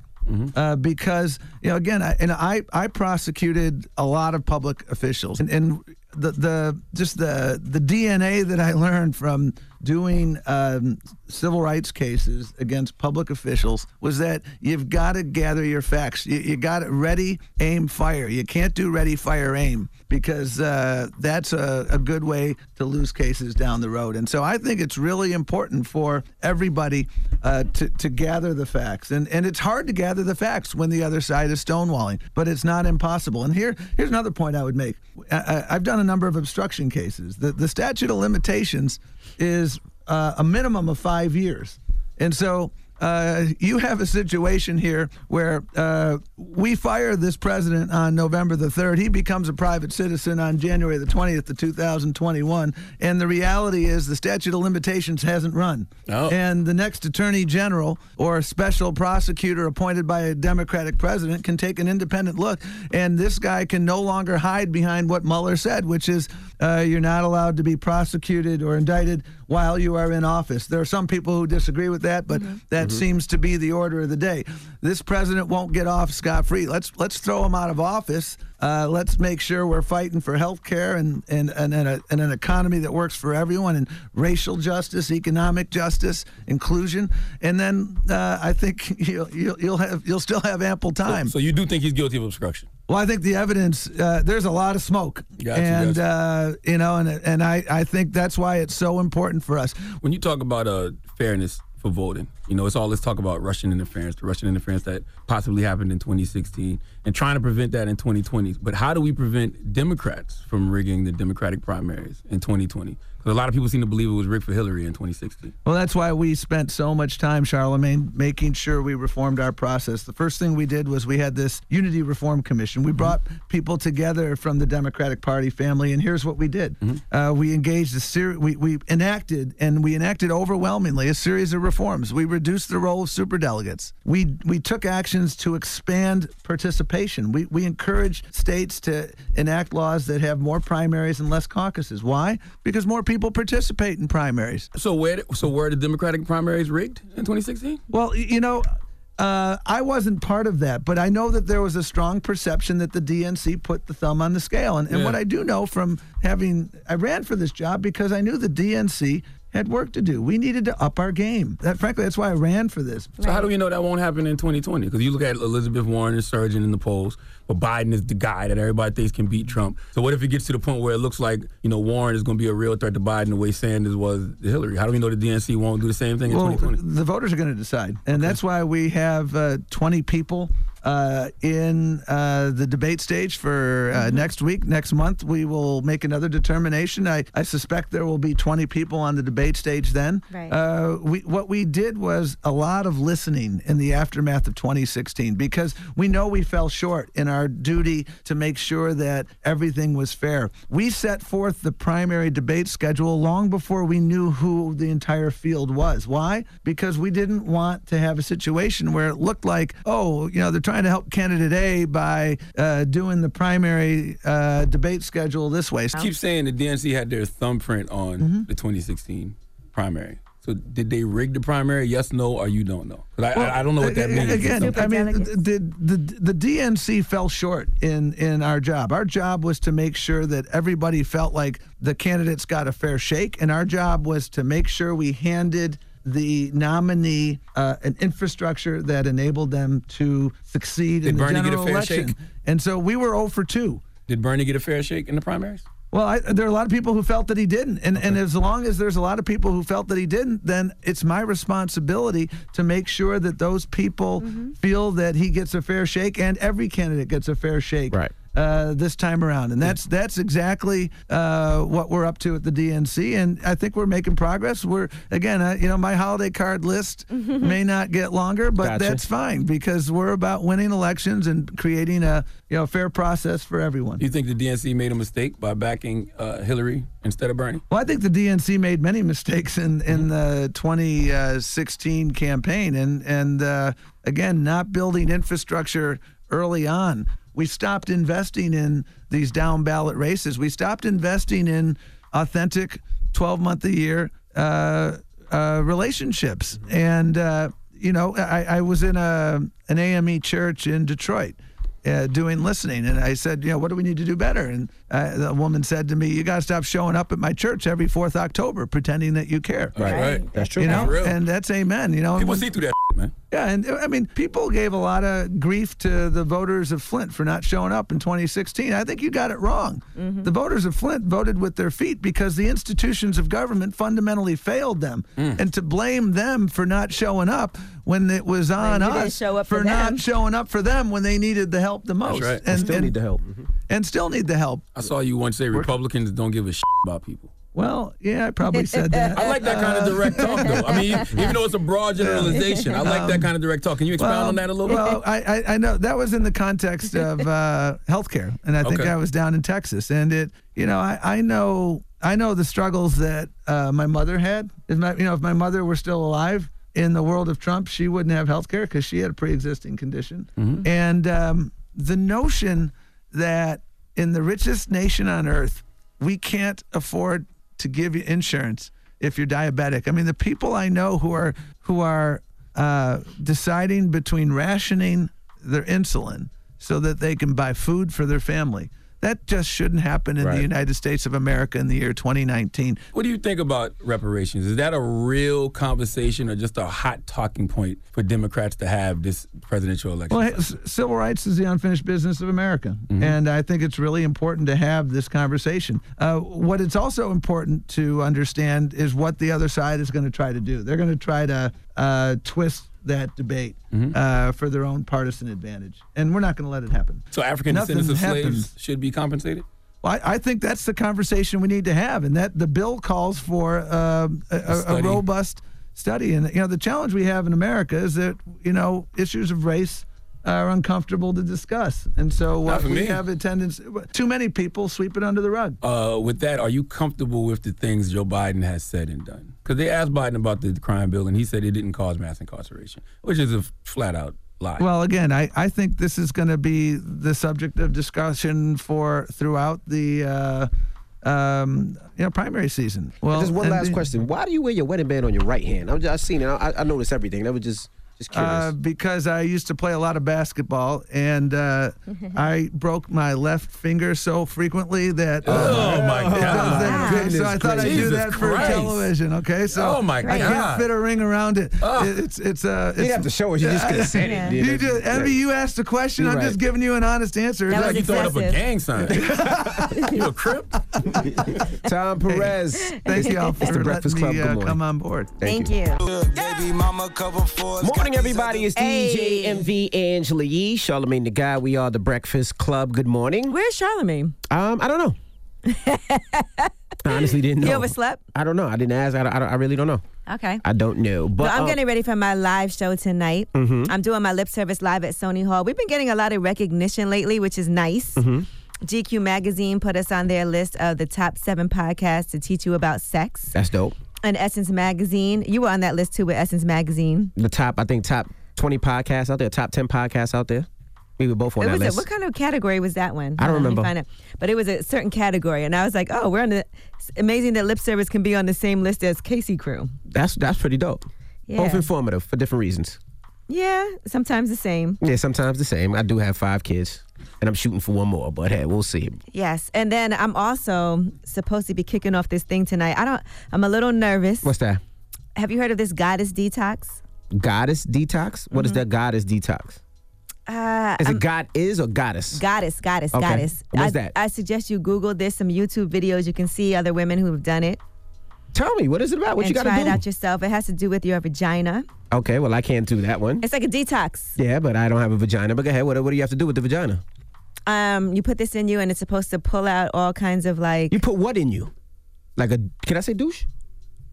Uh, because you know, again, I, and I I prosecuted a lot of public officials, and, and the the just the the DNA that I learned from doing um, civil rights cases against public officials was that you've got to gather your facts. You, you got to ready, aim, fire. You can't do ready, fire, aim because uh, that's a, a good way to lose cases down the road. And so I think it's really important for everybody uh, to, to gather the facts. And, and it's hard to gather the facts when the other side is stonewalling, but it's not impossible. And here, here's another point I would make. I, I've done a number of obstruction cases. The, the statute of limitations is uh, a minimum of five years. And so uh, you have a situation here where uh, we fire this president on November the 3rd. He becomes a private citizen on January the 20th of 2021. And the reality is the statute of limitations hasn't run. And the next attorney general or special prosecutor appointed by a Democratic president can take an independent look. And this guy can no longer hide behind what Mueller said, which is uh, you're not allowed to be prosecuted or indicted while you are in office. There are some people who disagree with that, but that seems to be the order of the day. This president won't get off scot free. Let's let's throw him out of office. Uh, let's make sure we're fighting for health care and and, and, and, a, and an economy that works for everyone and racial justice, economic justice, inclusion. And then uh, I think you'll, you'll you'll have you'll still have ample time. So you do think he's guilty of obstruction? Well, I think the evidence. Uh, there's a lot of smoke, Gotcha, and gotcha. uh, you know, and and I I think that's why it's so important for us. When you talk about uh, fairness for voting, you know, it's all let's talk about Russian interference, the Russian interference that possibly happened in 2016, and trying to prevent that in 2020. But how do we prevent Democrats from rigging the Democratic primaries in 2020? Because a lot of people seem to believe it was rigged for Hillary in 2016. Well, that's why we spent so much time, Charlamagne, making sure we reformed our process. The first thing we did was we had this Unity Reform Commission. We brought people together from the Democratic Party family, and here's what we did: uh, we engaged a series. We, we enacted, and we enacted overwhelmingly a series of reforms. We reduced the role of superdelegates. We we took actions to expand participation. We we encouraged states to enact laws that have more primaries and less caucuses. Why? Because more people participate in primaries. So where so were the Democratic primaries rigged in 2016? Well, you know, uh, I wasn't part of that, but I know that there was a strong perception that the DNC put the thumb on the scale. And, and Yeah. what I do know from having, I ran for this job because I knew the DNC had work to do. We needed to up our game. That, frankly, that's why I ran for this. So how do we know that won't happen in 2020? Because you look at Elizabeth Warren is surging in the polls, but Biden is the guy that everybody thinks can beat Trump. So what if it gets to the point where it looks like you know Warren is going to be a real threat to Biden the way Sanders was to Hillary? How do we know the DNC won't do the same thing in Well, 2020? the voters are going to decide, and that's why we have uh, 20 people uh, in uh, the debate stage for uh, next week. Next month, we will make another determination. I, I suspect there will be 20 people on the debate stage then. Right. Uh, we, what we did was a lot of listening in the aftermath of 2016 because we know we fell short in our duty to make sure that everything was fair. We set forth the primary debate schedule long before we knew who the entire field was. Why? Because we didn't want to have a situation where it looked like, oh, you know, they're trying to help candidate A by uh, doing the primary uh, debate schedule this way. Keep saying the DNC had their thumbprint on Mm-hmm. the 2016 primary. So did they rig the primary? Yes, no, or you don't know? 'Cause I, I, I don't know what that means. Again, I mean, the, the the DNC fell short in in our job. Our job was to make sure that everybody felt like the candidates got a fair shake, and our job was to make sure we handed the nominee uh, an infrastructure that enabled them to succeed Did in the Bernie get a general fair election. shake? And so we were 0 for 2. Did Bernie get a fair shake in the primaries? Well, I, there are a lot of people who felt that he didn't, and and as long as there's a lot of people who felt that he didn't, then it's my responsibility to make sure that those people feel that he gets a fair shake, and every candidate gets a fair shake. Right. Uh, this time around, and that's that's exactly uh, what we're up to at the DNC, and I think we're making progress. We're again, uh, you know, my holiday card list may not get longer, but Gotcha. that's fine because we're about winning elections and creating a you know fair process for everyone. Do you think the DNC made a mistake by backing uh, Hillary instead of Bernie? Well, I think the DNC made many mistakes in in the 2016 campaign, and and uh, again, not building infrastructure early on. We stopped investing in these down ballot races. We stopped investing in authentic 12 month a year uh, uh, relationships. And uh, you know, I, I was in a an AME church in Detroit uh, doing listening. And I said, you know, what do we need to do better? And uh, the woman said to me, you got to stop showing up at my church every 4th October pretending that you care. Right. Right. That's true. You know, That's real. and that's amen. You know, People when- see through that, man. yeah, and I mean, people gave a lot of grief to the voters of Flint for not showing up in 2016. I think you got it wrong. Mm-hmm. The voters of Flint voted with their feet because the institutions of government fundamentally failed them, mm. and to blame them for not showing up when it was on us show up for for not showing up for them when they needed the help the most, right. and Still and- need the help, mm-hmm. and still need the help. I saw you once say Republicans don't give a shit about people. Well, yeah, I probably said that. I like that kind of direct talk, though. I mean, even though it's a broad generalization, I like that kind of direct talk. Can you expound well, on that a little well, bit? I, I, I know that was in the context of uh, healthcare, and I think Okay. I was down in Texas, and it, you know, I, I know, I know the struggles that uh, my mother had. If my, you know, if my mother were still alive in the world of Trump, she wouldn't have healthcare because she had a pre-existing condition, Mm-hmm. and um, the notion that in the richest nation on earth, we can't afford to give you insurance if you're diabetic. I mean, the people I know who are who are uh, deciding between rationing their insulin so that they can buy food for their family. That just shouldn't happen in the United States of America in the year 2019. What do you think about reparations? Is that a real conversation or just a hot talking point for Democrats to have this presidential election? Well, civil rights is the unfinished business of America, Mm-hmm. and I think it's really important to have this conversation. Uh, what it's also important to understand is what the other side is going to try to do. They're going to try to uh, twist that debate Mm-hmm. uh, for their own partisan advantage, and we're not going to let it happen. so African Nothing descendants of happens. slaves should be compensated? Well, I, I think that's the conversation we need to have, and that the bill calls for uh, a, a, a robust study. And you know, the challenge we have in America is that you know issues of race are uncomfortable to discuss, and so uh, we me. have a tendency. Too many people sweep it under the rug. Uh, with that, are you comfortable with the things Joe Biden has said and done? Because they asked Biden about the crime bill, and he said it didn't cause mass incarceration, which is a flat out lie. Well, again, I, I think this is going to be the subject of discussion for throughout the uh, um, you know primary season. Well, just one last the- question. Why do you wear your wedding band on your right hand? I've just seen it. I, I noticed everything. That was just just curious. Uh, because I used to play a lot of basketball, and uh, I broke my left finger so frequently that. Uh, Oh, my it does God. that- Goodness so I thought I'd do gracious. that for Christ. television. Okay, so Oh, my I can't fit a ring around it. It- It's it's uh. You didn't have to show us. You just could've said it, You dude. just, Envy, you asked a question. You're I'm right. just giving you an honest answer. It's like you throwing up a gang sign. you a crip? Tom Perez. Thank you all for the Breakfast letting Club. me Good uh, come on board. Thank you. Baby mama cover fours. Morning, everybody. It's DJ Envy Angela Yee, Charlamagne tha God. We are the Breakfast Club. Good morning. Where's Charlamagne? Um, I don't know. I honestly didn't know. You overslept? I don't know. I didn't ask. I, don't- I, don't- I really don't know. Okay. I don't know. But Well, I'm um, getting ready for my live show tonight. Mm-hmm. I'm doing my lip service live at Sony Hall. We've been getting a lot of recognition lately, which is nice. Mm-hmm. GQ Magazine put us on their list of the top seven podcasts to teach you about sex. That's dope. And Essence Magazine, you were on that list too with Essence Magazine. The top, I think, top 20 podcasts out there, top 10 podcasts out there. We were both on It that was a, list. what kind of category was that one? I don't Hold on, let me remember. find it. But it was a certain category, and I was like, oh, we're on the. Amazing that lip service can be on the same list as Casey Crew. That's that's pretty dope. Yeah. Both informative for different reasons. Yeah, sometimes the same. Yeah, sometimes the same. I do have five kids, and I'm shooting for one more, but hey, we'll see. Yes, and then I'm also supposed to be kicking off this thing tonight. I don't. I'm a little nervous. What's that? Have you heard of this goddess detox? Goddess detox? What is that goddess detox? Uh, Is it God is or goddess? Goddess, goddess, Okay. goddess. What's I, that? I suggest you Google this. Some YouTube videos. You can see other women who have done it. Tell me, what is it about? What and you got to do? try it out yourself. It has to do with your vagina. Okay, well, I can't do that one. It's like a detox. Yeah, but I don't have a vagina. But go ahead. What, what do you have to do with the vagina? Um, you put this in you, and it's supposed to pull out all kinds of like. You put what in you? Like a, can I say douche?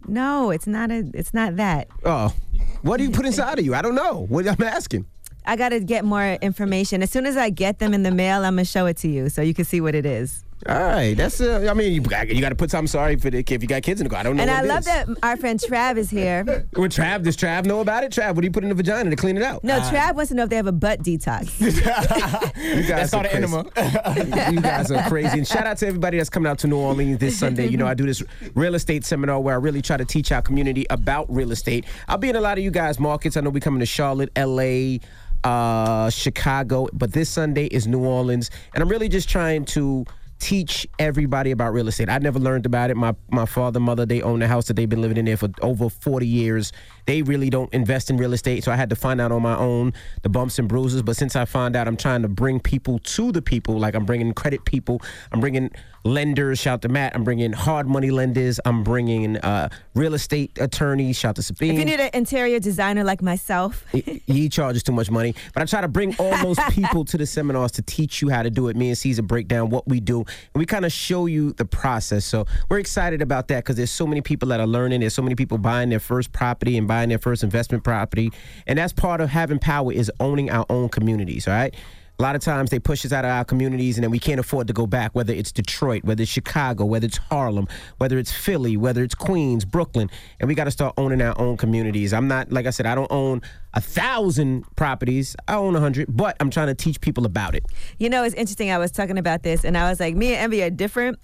No, it's not a. It's not that. Oh, what do you put inside of you? I don't know. What I'm asking. I got to get more information. As soon as I get them in the mail, I'm gonna show it to you so you can see what it is. All right, that's. Uh, I mean, you, got- you got to put something. Sorry for the, if you got kids in the car. I don't know. and what I it love is. that our friend Trav is here. Well, Trav, does Trav know about it? Trav, what do you put in the vagina to clean it out? No, Trav wants to know if they have a butt detox. You guys That's are called an crazy. enema. you guys are crazy. And shout out to everybody that's coming out to New Orleans this Sunday. You know, I do this real estate seminar where I really try to teach our community about real estate. I'll be in a lot of you guys' markets. I know we coming to Charlotte, LA, uh, Chicago, but this Sunday is New Orleans, and I'm really just trying to teach everybody about real estate. I never learned about it. My my father, mother, they own the house that they've been living in there for over 40 years. They really don't invest in real estate, so I had to find out on my own the bumps and bruises. But since I found out, I'm trying to bring people to the people. Like I'm bringing credit people, I'm bringing lenders. Shout to Matt. I'm bringing hard money lenders. I'm bringing uh, real estate attorneys. Shout to Sabine. if you need an interior designer like myself, he, he charges too much money. But I try to bring all those people to the seminars to teach you how to do it. Me and Caesar break down what we do, and we kind of show you the process. So we're excited about that because there's so many people that are learning. There's so many people buying their first property and buying their first investment property, and that's part of having power is owning our own communities. All right. A lot of times they push us out of our communities and then we can't afford to go back, whether it's Detroit, whether it's Chicago, whether it's Harlem, whether it's Philly, whether it's Queens, Brooklyn. And we got to start owning our own communities. I'm not, like I said, I don't own a thousand properties. I own a hundred, but I'm trying to teach people about it. you know, it's interesting. I was talking about this, and I was like, me and Envy are different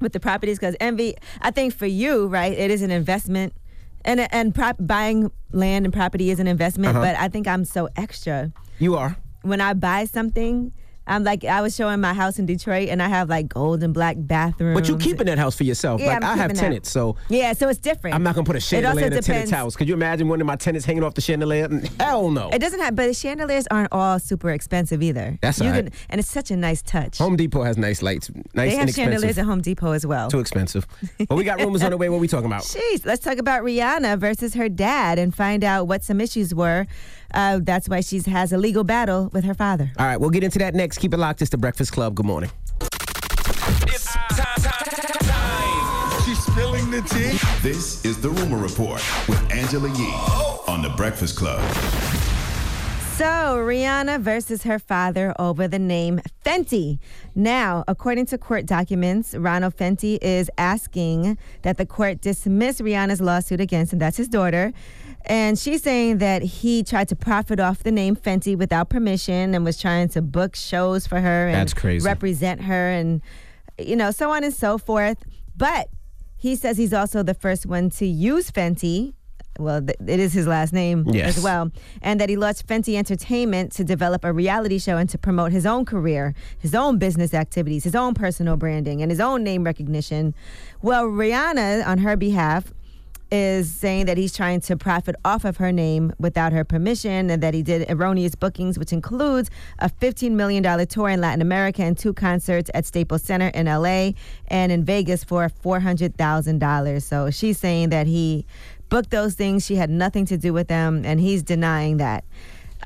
with the properties because Envy, I think for you, right, it is an investment. And, and prop, buying land and property is an investment, Uh-huh. but I think I'm so extra. You are. When I buy something, I'm like I was showing my house in Detroit, and I have like gold and black bathrooms. But you keeping that house for yourself. Yeah, like I'm I have keeping that. tenants, so Yeah, so it's different. I'm not gonna put a chandelier in a tenant's house. Could you imagine one of my tenants hanging off the chandelier? Mm, hell no. It doesn't have, but chandeliers aren't all super expensive either. That's you all right. can, and it's such a nice touch. Home Depot has nice lights, nice they have chandeliers at Home Depot as well. Too expensive. But we got rumors on the way. What we talking about? Jeez, let's talk about Rihanna versus her dad and find out what some issues were. Uh, that's why she has a legal battle with her father. All right, we'll get into that next. Keep it locked. It's the Breakfast Club. Good morning. we spilling the tea? This is the Rumor Report with Angela Yee on The Breakfast Club. So, Rihanna versus her father over the name Fenty. Now, according to court documents, Ronald Fenty is asking that the court dismiss Rihanna's lawsuit against him. That's his daughter. And she's saying that he tried to profit off the name Fenty without permission and was trying to book shows for her and That's crazy. represent her and, you know, so on and so forth. But he says he's also the first one to use Fenty. Well, th- it is his last name Yes. as well. And that he launched Fenty Entertainment to develop a reality show and to promote his own career, his own business activities, his own personal branding, and his own name recognition. Well, Rihanna, on her behalf, is saying that he's trying to profit off of her name without her permission and that he did erroneous bookings, which includes a $15 million tour in Latin America and two concerts at Staples Center in LA and in Vegas for $400,000. So she's saying that he booked those things. She had nothing to do with them, and he's denying that.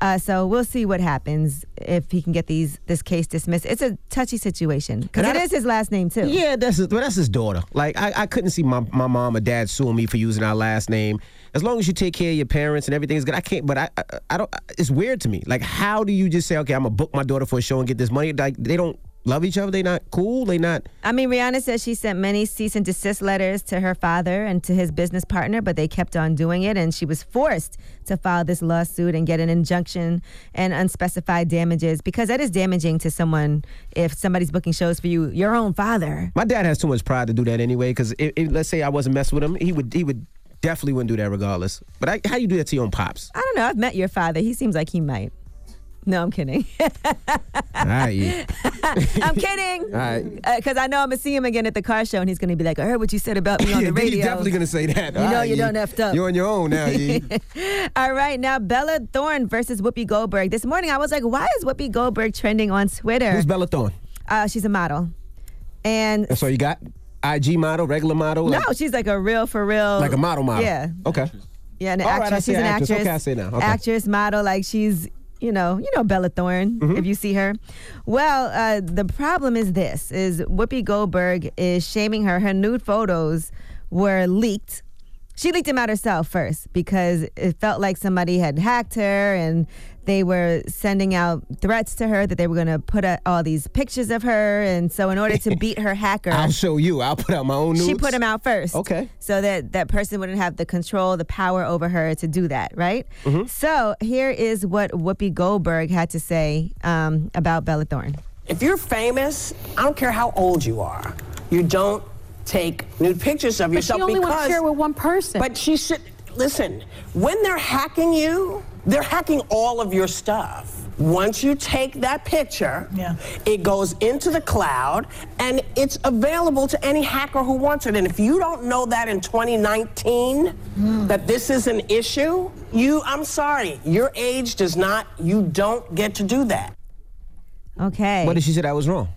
Uh, so we'll see what happens if he can get these this case dismissed. It's a touchy situation because it is his last name too. Yeah, that's his, well, that's his daughter. Like I, I couldn't see my, my mom or dad suing me for using our last name. As long as you take care of your parents and everything is good, I can't. But I, I, I don't. It's weird to me. Like, how do you just say, okay, I'm gonna book my daughter for a show and get this money? Like, they don't love each other. They not cool. They not. I mean, Rihanna says she sent many cease and desist letters to her father and to his business partner, but they kept on doing it, and she was forced to file this lawsuit and get an injunction and unspecified damages because that is damaging to someone if somebody's booking shows for you, your own father. My dad has too much pride to do that anyway. Because let's say I wasn't messing with him, he would he would definitely wouldn't do that regardless. But I, how you do that to your own pops? I don't know. I've met your father. He seems like he might. No, I'm kidding. Right. I'm kidding. All right. Because I know I'm gonna see him again at the car show, and he's gonna be like, "I heard what you said about me on the radio." He's definitely gonna say that. You All know right, you don't effed up. You're on your own now. All right, now Bella Thorne versus Whoopi Goldberg. This morning I was like, why is Whoopi Goldberg trending on Twitter? Who's Bella Thorne? Uh, she's a model. And That's all you got? IG model, regular model? no, like, she's like a real for real. like a model model. Yeah. Okay. Yeah, an All right, actress. say she's an actress. actress. Okay, I say now. Okay. Actress, model, like she's, you know, you know Bella Thorne Mm-hmm. if you see her. Well, uh, the problem is this: is Whoopi Goldberg is shaming her. Her nude photos were leaked. She leaked them out herself first because it felt like somebody had hacked her and they were sending out threats to her that they were going to put out all these pictures of her. And so, in order to beat her hacker, I'll show you. I'll put out my own nudes. she put them out first. Okay. So that that person wouldn't have the control, the power over her to do that, right? Mm-hmm. So here is what Whoopi Goldberg had to say um, about Bella Thorne. If you're famous, I don't care how old you are, you don't take nude pictures of But yourself she only because wants to share with one person. But she should listen. When they're hacking you, they're hacking all of your stuff. Once you take that picture, it goes into the cloud and it's available to any hacker who wants it. And if you don't know that in 2019 that this is an issue, you I'm sorry, your age does not you don't get to do that. Okay. What did she say that was wrong?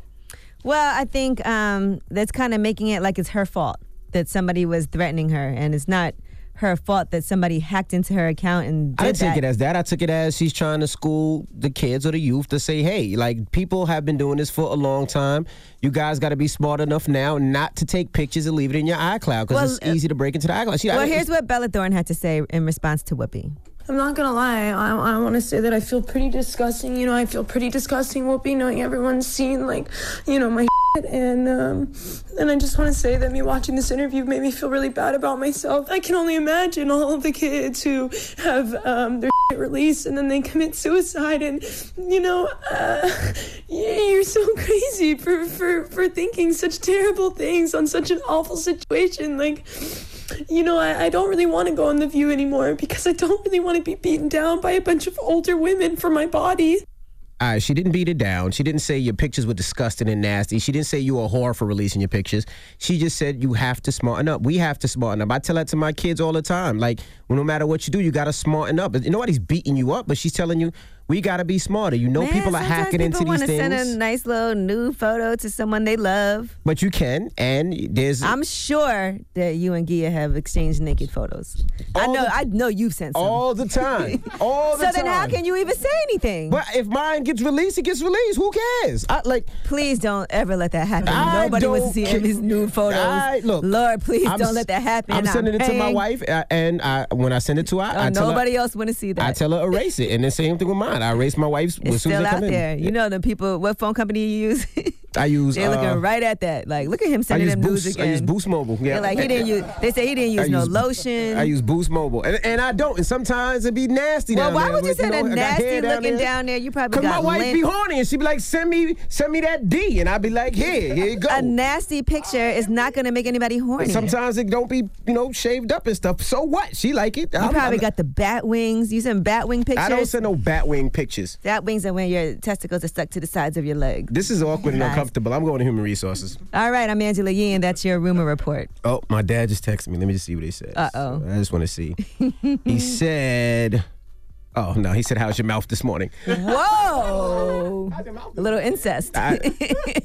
Well, I think um, that's kind of making it like it's her fault that somebody was threatening her, and it's not her fault that somebody hacked into her account and did I didn't take it as that. I took it as she's trying to school the kids or the youth to say, hey, like people have been doing this for a long time. You guys got to be smart enough now not to take pictures and leave it in your iCloud because Well, it's easy to break into the iCloud. She, well, I- here's what Bella Thorne had to say in response to Whoopi. I'm not gonna lie. I, I want to say that I feel pretty disgusting. You know, I feel pretty disgusting, Whoopi, knowing everyone's seen like, you know, my and um, and I just want to say that me watching this interview made me feel really bad about myself. I can only imagine all of the kids who have um, their shit released and then they commit suicide, and you know, uh, you're so crazy for for for thinking such terrible things on such an awful situation, like you know, I, I don't really want to go on The View anymore because I don't really want to be beaten down by a bunch of older women for my body. All right, she didn't beat it down. She didn't say your pictures were disgusting and nasty. She didn't say you were a whore for releasing your pictures. She just said you have to smarten up. We have to smarten up. I tell that to my kids all the time. Like, well, no matter what you do, you got to smarten up. Nobody's beating you up, but she's telling you, We got to be smarter. You know, Man, people are hacking people into these things. wanna send a nice little nude photo to someone they love. but you can. And there's I'm sure that you and Gia have exchanged naked photos. I know. I know you've sent some all the time, all the so time. So then, how can you even say anything? But if mine gets released, it gets released. Who cares? I like. Please don't ever let that happen. I Nobody wants to see ca- his nude photos. I- look, Lord, please I'm don't let that happen. I'm sending it to my wife, uh, and I, when I send it to her, Oh, I tell her. nobody else want to see that. I tell her erase it, and the same thing with mine. I erase my wife's it's as soon as still they out in. there. You know the people. What phone company you use? I use. They're uh, looking right at that. Like, look at him sending use them news Boost. again. I use Boost Mobile. Yeah. They're like he didn't use. They say he didn't I use no lotion. I use Boost Mobile, and, and I don't. And sometimes it be nasty. well, down why there, would you send know, a nasty hair looking down there? You probably Cause my wife lint. be horny, and she be like, "Send me, send me that D," and I be like, "Here, here you go." A nasty picture is not going to make anybody horny. Sometimes it don't be, you know, shaved up and stuff. So what? She like it. You I'm- probably I'm- got the bat wings. You send bat wing pictures. I don't send no bat wing pictures. Bat wings are when your testicles are stuck to the sides of your leg. This is awkward and uncomfortable. I'm going to human resources. All right, I'm Angela Yee, and that's your rumor report. Oh, my dad just texted me. Let me just see what he said. Uh oh. I just want to see. he said, "Oh no," he said, "How's your mouth this morning?" Whoa! A little incest. I,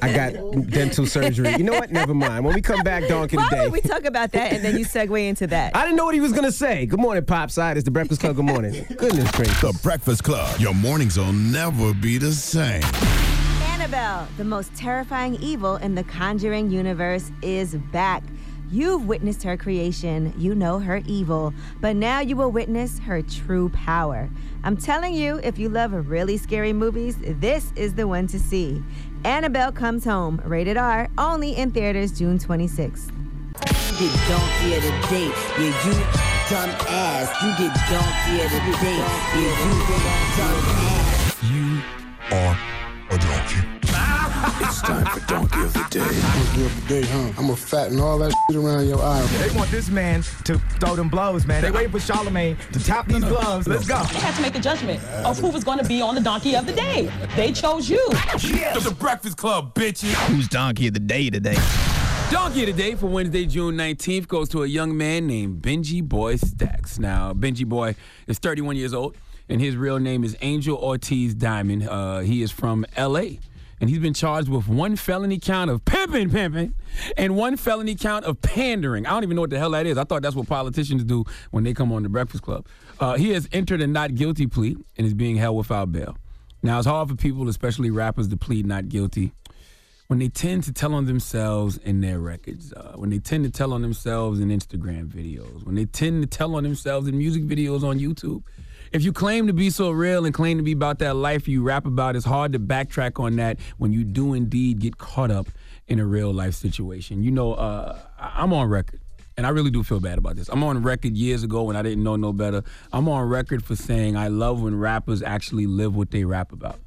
I got dental surgery. You know what? Never mind. When we come back, Donkey Why today. would we talk about that and then you segue into that? I didn't know what he was gonna say. Good morning, Popside. It's the Breakfast Club. Good morning. Goodness gracious. The Breakfast Club. Your mornings will never be the same. Annabelle, the most terrifying evil in the Conjuring universe, is back. You've witnessed her creation, you know her evil, but now you will witness her true power. I'm telling you, if you love really scary movies, this is the one to see. Annabelle Comes Home, rated R, only in theaters June 26th. You get donkey of the day. Yeah, you dumb ass. You get donkey of the day. Yeah, you dumb ass. You are a donkey. It's time for Donkey of the Day. Donkey of the day, huh? I'm gonna fatten all that shit around your eye. They want this man to throw them blows, man. They waiting for Charlamagne to tap these gloves. Let's go. They had to make a judgment of who was going to be on the donkey of the day. They chose you. Yeah, the Breakfast Club, bitches. Who's donkey of the day today? Donkey of the day for Wednesday, June 19th goes to a young man named Benji Boy Staccs. Now, Benji Boy is 31 years old, and his real name is Angel Ortiz Diamond. Uh, he is from L.A., and he's been charged with one felony count of pimping, pimping, and one felony count of pandering. I don't even know what the hell that is. I thought that's what politicians do when they come on the Breakfast Club. Uh, he has entered a not guilty plea and is being held without bail. Now, it's hard for people, especially rappers, to plead not guilty when they tend to tell on themselves in their records, uh, when they tend to tell on themselves in Instagram videos, when they tend to tell on themselves in music videos on YouTube. If you claim to be so real and claim to be about that life you rap about, it's hard to backtrack on that when you do indeed get caught up in a real life situation. You know, uh, I'm on record. And I really do feel bad about this. I'm on record years ago when I didn't know no better. I'm on record for saying I love when rappers actually live what they rap about.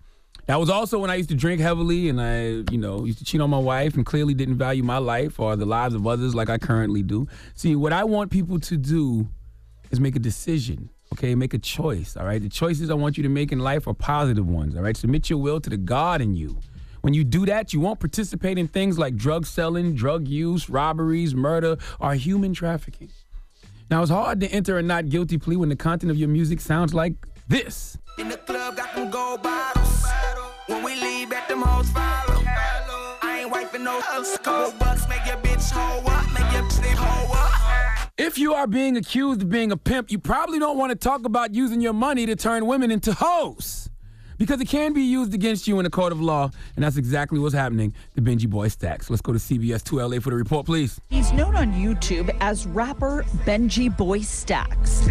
That was also when I used to drink heavily and I, you know, used to cheat on my wife and clearly didn't value my life or the lives of others like I currently do. See, what I want people to do is make a decision, okay? Make a choice, all right? The choices I want you to make in life are positive ones, all right? Submit your will to the God in you. When you do that, you won't participate in things like drug selling, drug use, robberies, murder, or human trafficking. Now, it's hard to enter a not guilty plea when the content of your music sounds like this. In the club, got them gold bottles. When we leave, at them hoes follow. I ain't wiping no ups. Couple bucks, make your bitch hoe If you are being accused of being a pimp, you probably don't want to talk about using your money to turn women into hoes. Because it can be used against you in a court of law, and that's exactly what's happening to Benji Boy Staccs. Let's go to CBS 2 LA for the report, please. He's known on YouTube as rapper Benji Boy Staccs.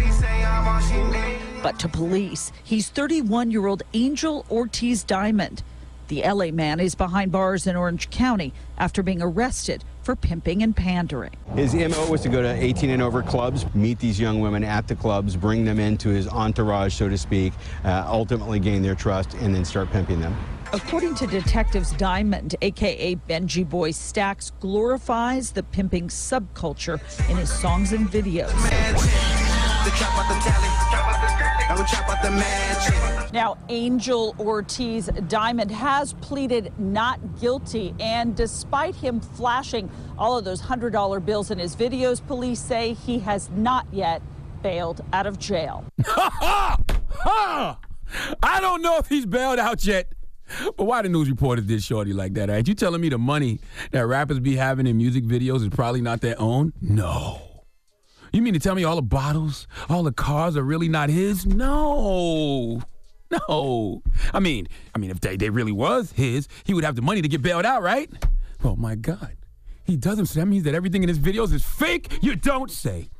But to police, he's 31 year old Angel Ortiz Diamond. The LA man is behind bars in Orange County after being arrested for pimping and pandering. His MO was to go to 18 and over clubs, meet these young women at the clubs, bring them into his entourage, so to speak, uh, ultimately gain their trust, and then start pimping them. According to detectives, Diamond, aka Benji Boy Staccs, glorifies the pimping subculture in his songs and videos. The trap out the tally. I would trap out the mansion. Now, Angel Ortiz Diamond has pleaded not guilty, and despite him flashing all of those $100 bills in his videos, police say he has not yet bailed out of jail. I don't know if he's bailed out yet. But why the news reporters did Shorty like that? Ain't you telling me the money that rappers be having in music videos is probably not their own? No. You mean to tell me all the bottles, all the cars are really not his? No. No. I mean, I mean, if they, they really was his, he would have the money to get bailed out, right? Oh my God. He doesn't. So that means that everything in his videos is fake? You don't say.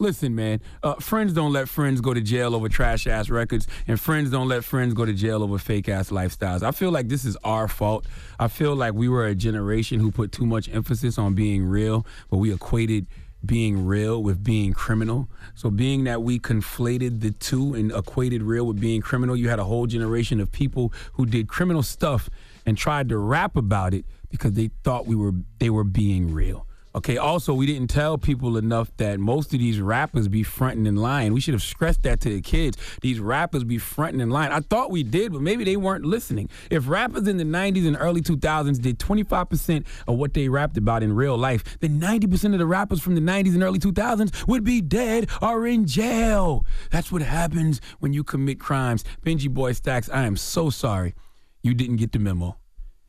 Listen, man, uh, friends don't let friends go to jail over trash ass records, and friends don't let friends go to jail over fake ass lifestyles. I feel like this is our fault. I feel like we were a generation who put too much emphasis on being real, but we equated being real with being criminal. So, being that we conflated the two and equated real with being criminal, you had a whole generation of people who did criminal stuff and tried to rap about it because they thought we were they were being real. Okay, also, we didn't tell people enough that most of these rappers be fronting and lying. We should have stressed that to the kids. These rappers be fronting and lying. I thought we did, but maybe they weren't listening. If rappers in the 90s and early 2000s did 25% of what they rapped about in real life, then 90% of the rappers from the 90s and early 2000s would be dead or in jail. That's what happens when you commit crimes. Benji Boy Staccs, I am so sorry you didn't get the memo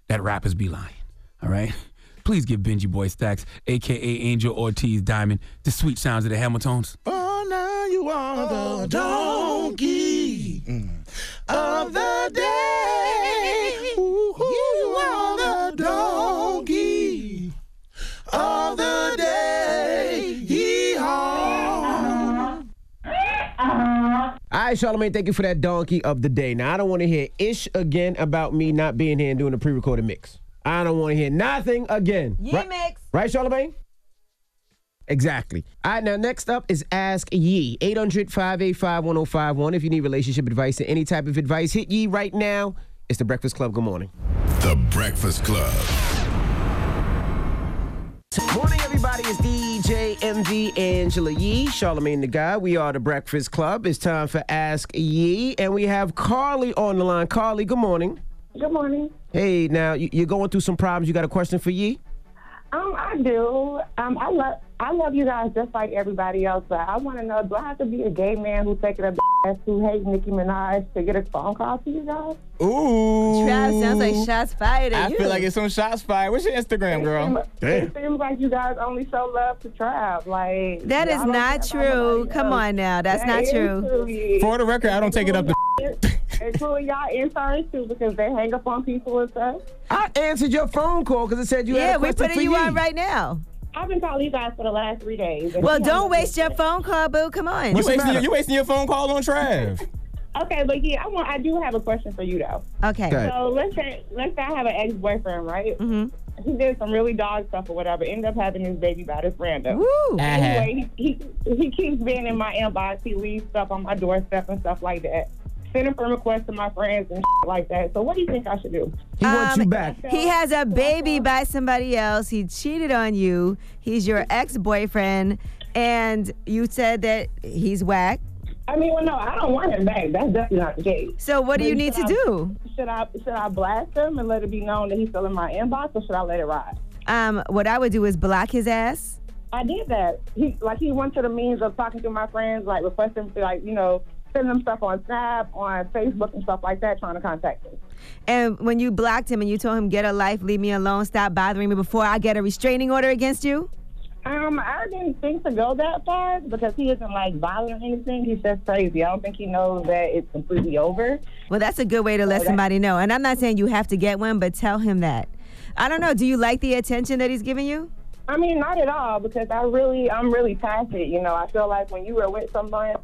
that rappers be lying. All right? Please give Benji Boy Staccs, aka Angel Ortiz Diamond, the sweet sounds of the Hamiltons. Oh, now you are the oh, donkey of the day. You are the donkey of the day. Yee-haw. All right, Charlamagne, thank you for that donkey of the day. Now, I don't want to hear ish again about me not being here and doing a pre recorded mix. I don't want to hear nothing again. Yee right, mix. Right, Charlamagne? Exactly. All right, now next up is Ask Yee. 800 585 1051. If you need relationship advice or any type of advice, hit Yee right now. It's The Breakfast Club. Good morning. The Breakfast Club. Morning, everybody. It's DJ Envy Angela Yee, Charlamagne tha God. We are The Breakfast Club. It's time for Ask Yee, and we have Carly on the line. Carly, good morning. Good morning. Hey, now you- you're going through some problems. You got a question for Yee? Um, I do. Um, I love I love you guys just like everybody else, but I want to know: Do I have to be a gay man who's taking a ass who hates Nicki Minaj to get a phone call to you guys? Ooh. Trav sounds like shots fired at I you. feel like it's some shots fired. What's your Instagram, girl? It seems like you guys only show love to Trav. Like That is don't not care about true. Come on now. That's That not is true. For the record, I don't take it up to. Including y'all interns too, because they hang up on people and stuff. I answered your phone call because it said you yeah, had a we're question putting for you on right now. I've been calling you guys for the last three days. Well, don't waste your phone call, boo. Come on. You wasting, your, you wasting your phone call on Trav. Okay, but yeah, I want. I do have a question for you though. Okay. Okay. So let's say let's say I have an ex boyfriend, right? Mm-hmm. He did some really dog stuff or whatever. Ended up having his baby by this random. Woo. Anyway, he, he he keeps being in my inbox. He leaves stuff on my doorstep and stuff like that. Sending friend requests to my friends and like that. So what do you think I should do? He wants you Um, back. He has a baby by somebody else. He cheated on you. He's your ex boyfriend. And you said that he's whack. I mean, well, no, I don't want him back. That's definitely not the case. So what do But you need to I- do? Should I should I blast him and let it be known that he's still in my inbox, or should I let it ride? Um, what I would do is block his ass. I did that. He like he went to the means of talking to my friends, like requesting to like you know send them stuff on Snap, on Facebook, and stuff like that, trying to contact me. And when you blocked him and you told him, get a life, leave me alone, stop bothering me before I get a restraining order against you? Um, I didn't think to go that far because he isn't like violent or anything. He's just crazy. I don't think he knows that it's completely over. Well, that's a good way to let somebody know. And I'm not saying you have to get one, but tell him that. I don't know. Do you like the attention that he's giving you? I mean, not at all because I really, I'm really past it. You know, I feel like when you were with someone,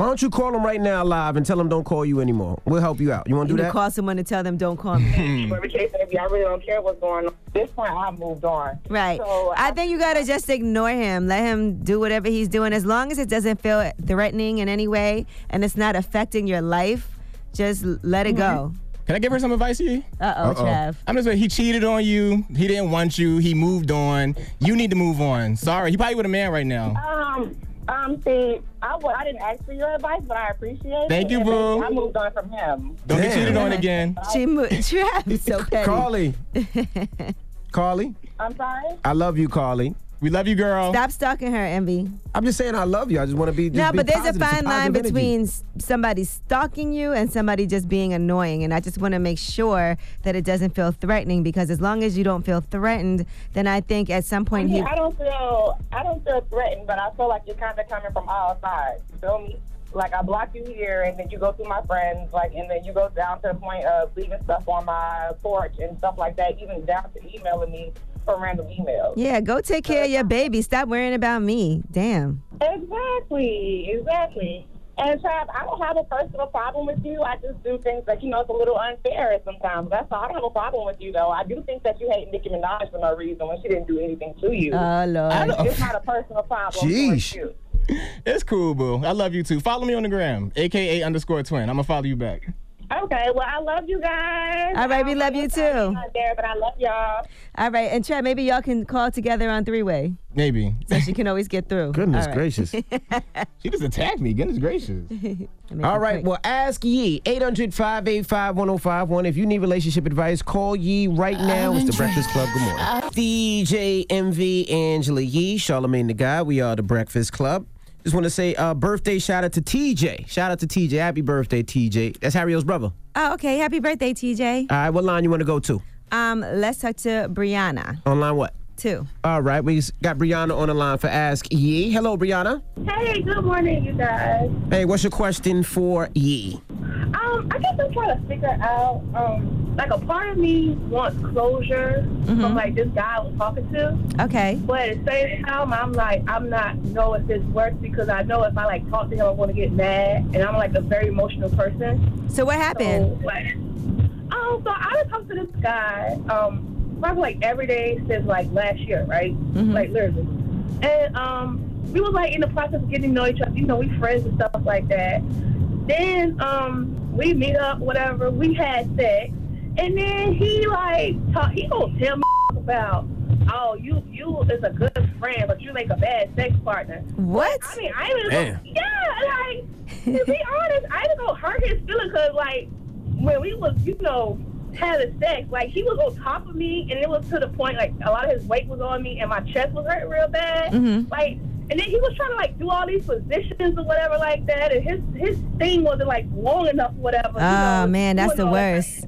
Why don't you call him right now live and tell him don't call you anymore? We'll help you out. You want to do can that? call someone and tell them, don't call me. whatever case may be, I really don't care what's going on. At this point, I've moved on. Right. So I think you got to just ignore him. Let him do whatever he's doing. As long as it doesn't feel threatening in any way and it's not affecting your life, just let it go. Can I give her some advice here? Uh oh, Trav. I'm just saying he cheated on you. He didn't want you. He moved on. You need to move on. Sorry, he probably with a man right now. Um, um, see, I, I didn't ask for your advice, but I appreciate it. Thank you, and boo. maybe I moved on from him. Don't get cheated on again. She moved. Trav is so petty. Carly. Carly, I'm sorry. I love you, Carly. We love you, girl. Stop stalking her, Envy. I'm just saying I love you. I just want to be. Just no, be but there's a positive. It's fine line positive energy. between somebody stalking you and somebody just being annoying. And I just want to make sure that it doesn't feel threatening because as long as you don't feel threatened, then I think at some I, point mean, he. I don't feel I don't feel threatened, but I feel like you're kind of coming from all sides. You feel me? Like I block you here, and then you go through my friends, like, and then you go down to the point of leaving stuff on my porch and stuff like that, even down to emailing me for random emails. Yeah, go take care of your baby. Stop worrying about me. Damn. Exactly, exactly. And Trav, I don't have a personal problem with you. I just do things that you know it's a little unfair sometimes. That's all. I don't have a problem with you though. I do think that you hate Nicki Minaj for no reason when she didn't do anything to you. Oh Lord. I don't- It's not a personal problem. Jeez. towards you. It's cool, boo. I love you too. Follow me on the gram, aka underscore twin. I'm gonna follow you back. Okay, well, I love you guys. All right, we love you too. Not there, but I love y'all. All right, and Chad, maybe y'all can call together on three way Maybe. so she can always get through. Goodness All right. gracious. She just attacked me. Goodness gracious. All right, well, ask Yee. 800 585 1051. If you need relationship advice, call Yee right now. It's the Breakfast Club. Good morning. Uh, DJ Envy Angela Yee, Charlamagne tha God. We are the Breakfast Club. Just want to say uh, birthday shout out to TJ. Shout out to TJ. Happy birthday, TJ. That's Harrio's brother. Oh, okay. Happy birthday, TJ. All right, what line you want to go to? Um, let's talk to Brianna Online what? Too. All right, we got Brianna on the line for Ask Yee. Hello, Brianna. Hey, good morning, you guys. Hey, what's your question for Yee? Um, I guess I'm trying to figure out, um, like a part of me wants closure from like this guy I was talking to. Okay. But at the same time, I'm like, I'm not know if this works because I know if I like talk to him, I'm gonna get mad, and I'm like a very emotional person. So what happened? So, like, um, so I was talking to this guy, um, probably like every day since like last year, right? Like literally. And um, we was like in the process of getting to know each other. You know, we friends and stuff like that. Then um, we meet up, whatever. We had sex, and then he like talk, he gonna tell me about. Oh, you you is a good friend, but you make a bad sex partner. What? I mean, I ain't even Damn. yeah, like to be honest, I ain't gonna hurt his feelings because like when we was you know having sex, like he was on top of me, and it was to the point like a lot of his weight was on me, and my chest was hurting real bad. Mm-hmm. Like, and then he was trying to like do all these positions or whatever like that, and his his thing wasn't like long enough, or whatever. Oh know, man, that's the all that worst.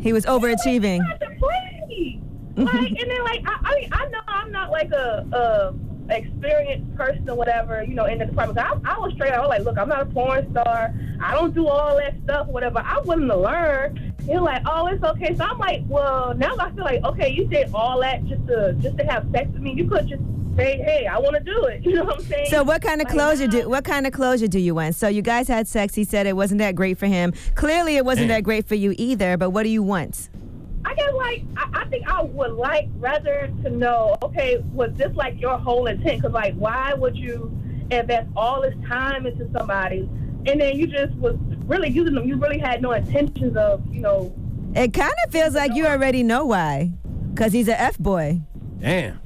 He was overachieving. To play. Like, and then like I, I mean I know I'm not like a, a experienced person or whatever, you know, in the department. I, I was straight. I was like, look, I'm not a porn star. I don't do all that stuff, or whatever. I'm willing to learn. He's like, oh, it's okay. So I'm like, well, now I feel like, okay, you did all that just to just to have sex with me. You could just say, hey, I want to do it. You know what I'm saying? So what kind of Like, closure do what kind of closure do you want? So you guys had sex. He said it wasn't that great for him. Clearly, it wasn't that great for you either. But what do you want? I guess like I, I think I would like rather to know. Okay, was this like your whole intent? Because like, why would you invest all this time into somebody, and then you just was really using them? You really had no intentions of you know. It kind of feels like you already know why, because he's a f boy, Damn.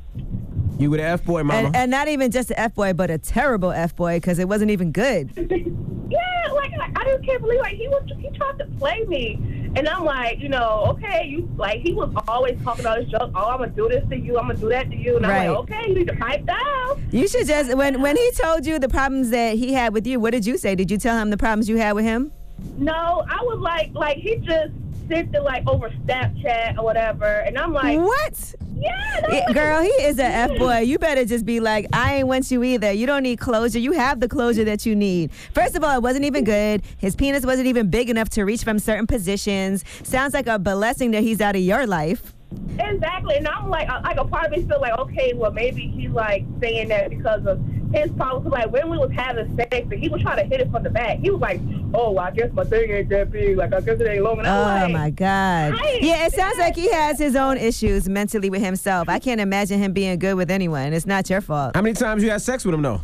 You were the F boy, mama. and, and not even just a f boy, but a terrible f boy, because it wasn't even good. Yeah, like I, I just can't believe like he was he tried to play me, and I'm like, you know, okay, you like he was always talking all his junk. Oh, I'm gonna do this to you. I'm gonna do that to you, and Right. I'm like, okay, you need to pipe down. You should just when when he told you the problems that he had with you. What did you say? Did you tell him the problems you had with him? No, I was like, like he just sent it like over Snapchat or whatever, and I'm like, What? Yeah, girl, he is a f boy. You better just be like, I ain't want you either. You don't need closure. You have the closure that you need. First of all, it wasn't even good. His penis wasn't even big enough to reach from certain positions. Sounds like a blessing that he's out of your life. Exactly, and I'm like, like a part of me feel like, okay, well maybe he's like saying that because of his problems. 'Cause, Like when we was having sex, and he was trying to hit it from the back. He was like, oh, well, I guess my thing ain't that big. Like I guess it ain't long enough. Oh like, my God. Yeah, it sounds like he has his own issues mentally with himself. I can't imagine him being good with anyone. It's not your fault. How many times you had sex with him, though?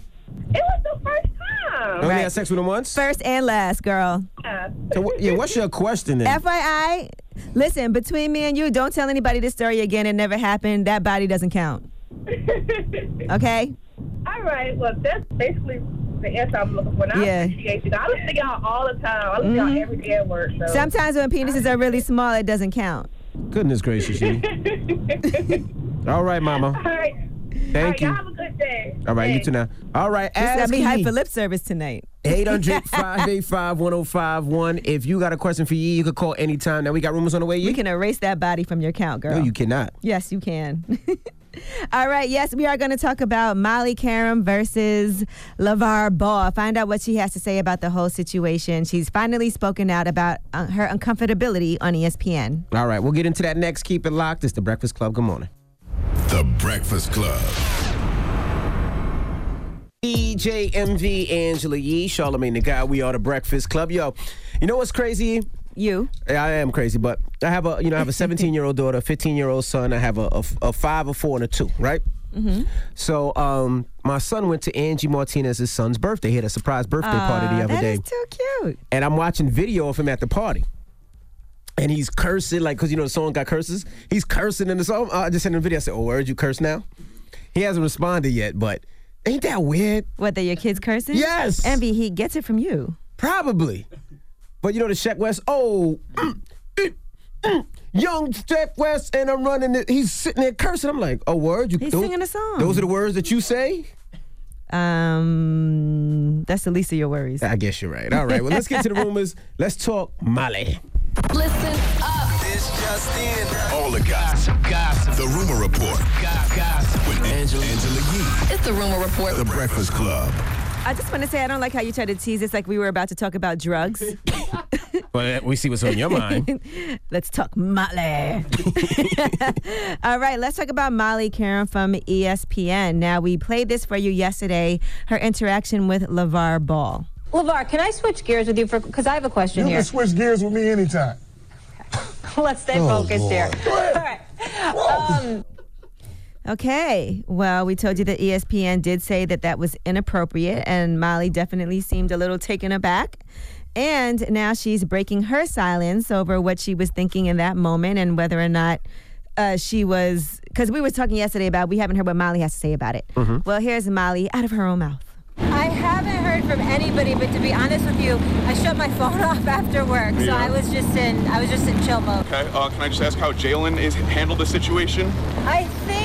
It was the first time. Only had sex with him once? First and last, girl. So, yeah, what's your question then? FYI, listen, between me and you, don't tell anybody this story again. It never happened. That body doesn't count. Okay? All right, well that's basically the answer I'm looking for. And I Yeah. appreciate you. I listen to y'all all the time. I listen to Mhm. y'all every day at work. So. Sometimes when penises are really small, it doesn't count. Goodness gracious, you. All right, mama. All right. Thank All right, you. y'all have a good day. All right, you too now. All right, This got ask me hyped Yee. for lip service tonight. 800 585 1051. If you got a question for Yee, you can call anytime. Now we got rumors on the way, Yee? You can erase that body from your count, girl. No, you cannot. Yes, you can. All right, yes, we are going to talk about Molly Qerim versus LeVar Ball. Find out what she has to say about the whole situation. She's finally spoken out about uh, her uncomfortability on ESPN. All right, we'll get into that next. Keep it locked. It's the Breakfast Club. Good morning. The Breakfast Club. DJ Envy, Angela Yee, Charlamagne tha God. We are the Breakfast Club. Yo, you know what's crazy? You. I am crazy, but I have a you know I have a 17 year old daughter, a 15 year old son. I have a, a, a five, a four, and a two. Right. Mm-hmm. So um, my son went to Angie Martinez's son's birthday. He had a surprise birthday party the other that day. is too cute. and I'm watching video of him at the party. And he's cursing, like, because you know the song got curses. He's cursing in the song. I just sent him a video. I said, Oh, word, you curse now? He hasn't responded yet, but ain't that weird? What, that your kids cursing? Yes. Envy, he gets it from you. Probably. But you know the Sheck Wes, oh, mm, mm, mm, young Sheck Wes, and I'm running it. He's sitting there cursing. I'm like, Oh, word, you He's those- singing a song. Those are the words that you say? Um, that's the least of your worries. I guess you're right. All right, well, let's get to the rumors. Let's talk Molly. Listen up. This just in. All the gossip. Gossip. The Rumor Report. Gossip. With Angela, Angela Yee. It's the rumor report. The Breakfast Club. I just want to say I don't like how you try to tease us like we were about to talk about drugs. well, we see what's on your mind. let's talk Molly. All right, let's talk about Molly Qerim from ESPN. Now, we played this for you yesterday, her interaction with LeVar Ball. LeVar, can I switch gears with you for because I have a question You here. You can switch gears with me anytime. Let's stay Oh, focused here. Lord. All right. Um, Okay, well, we told you that ESPN did say that that was inappropriate, and Molly definitely seemed a little taken aback. And now she's breaking her silence over what she was thinking in that moment and whether or not uh, she was. Because we were talking yesterday about we haven't heard what Molly has to say about it. Well, here's Molly out of her own mouth. I haven't heard from anybody, but to be honest with you, I shut my phone off after work, so I was just in I was just in chill mode. Okay, uh, can I just ask how Jalen is handled the situation? I think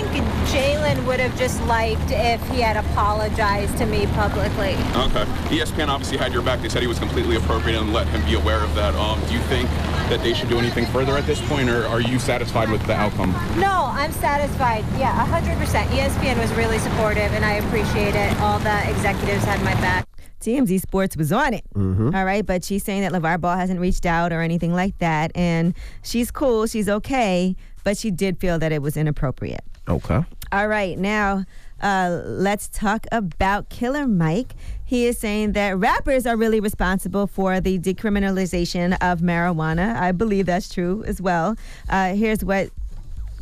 Jalen would have just liked if he had apologized to me publicly. Okay. ESPN obviously had your back. They said he was completely appropriate and let him be aware of that. Um, do you think that they should do anything further at this point, or are you satisfied with the outcome? No, I'm satisfied. Yeah, 100%. ESPN was really supportive, and I appreciate it. All the executives had my back. TMZ Sports was on it. Mm-hmm. All right, but she's saying that LeVar Ball hasn't reached out or anything like that. And she's cool, she's okay, but she did feel that it was inappropriate. Okay. All right, now uh, let's talk about Killer Mike. He is saying that rappers are really responsible for the decriminalization of marijuana. I believe that's true as well. Uh, here's what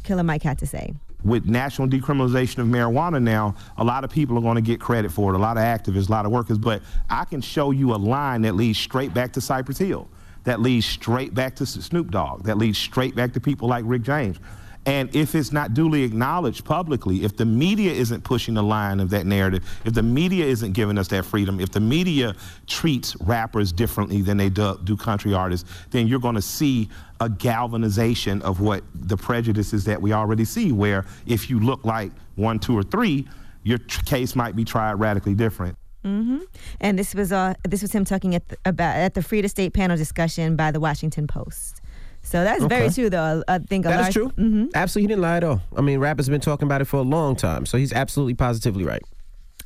Killer Mike had to say. with national decriminalization of marijuana now, a lot of people are going to get credit for it, a lot of activists, a lot of workers, but I can show you a line that leads straight back to Cypress Hill, that leads straight back to Snoop Dogg, that leads straight back to people like Rick James. And if it's not duly acknowledged publicly, if the media isn't pushing the line of that narrative, if the media isn't giving us that freedom, if the media treats rappers differently than they do, do country artists, then you're going to see a galvanization of what the prejudices that we already see, where if you look like one, two, or three, your case might be tried radically different. Hmm And this was uh, this was him talking at the, about at the Free to State panel discussion by the Washington Post. So that's very true, though. I think a That is large, true. hmm Absolutely, he didn't lie at all. I mean, rappers have been talking about it for a long time, so he's absolutely positively right.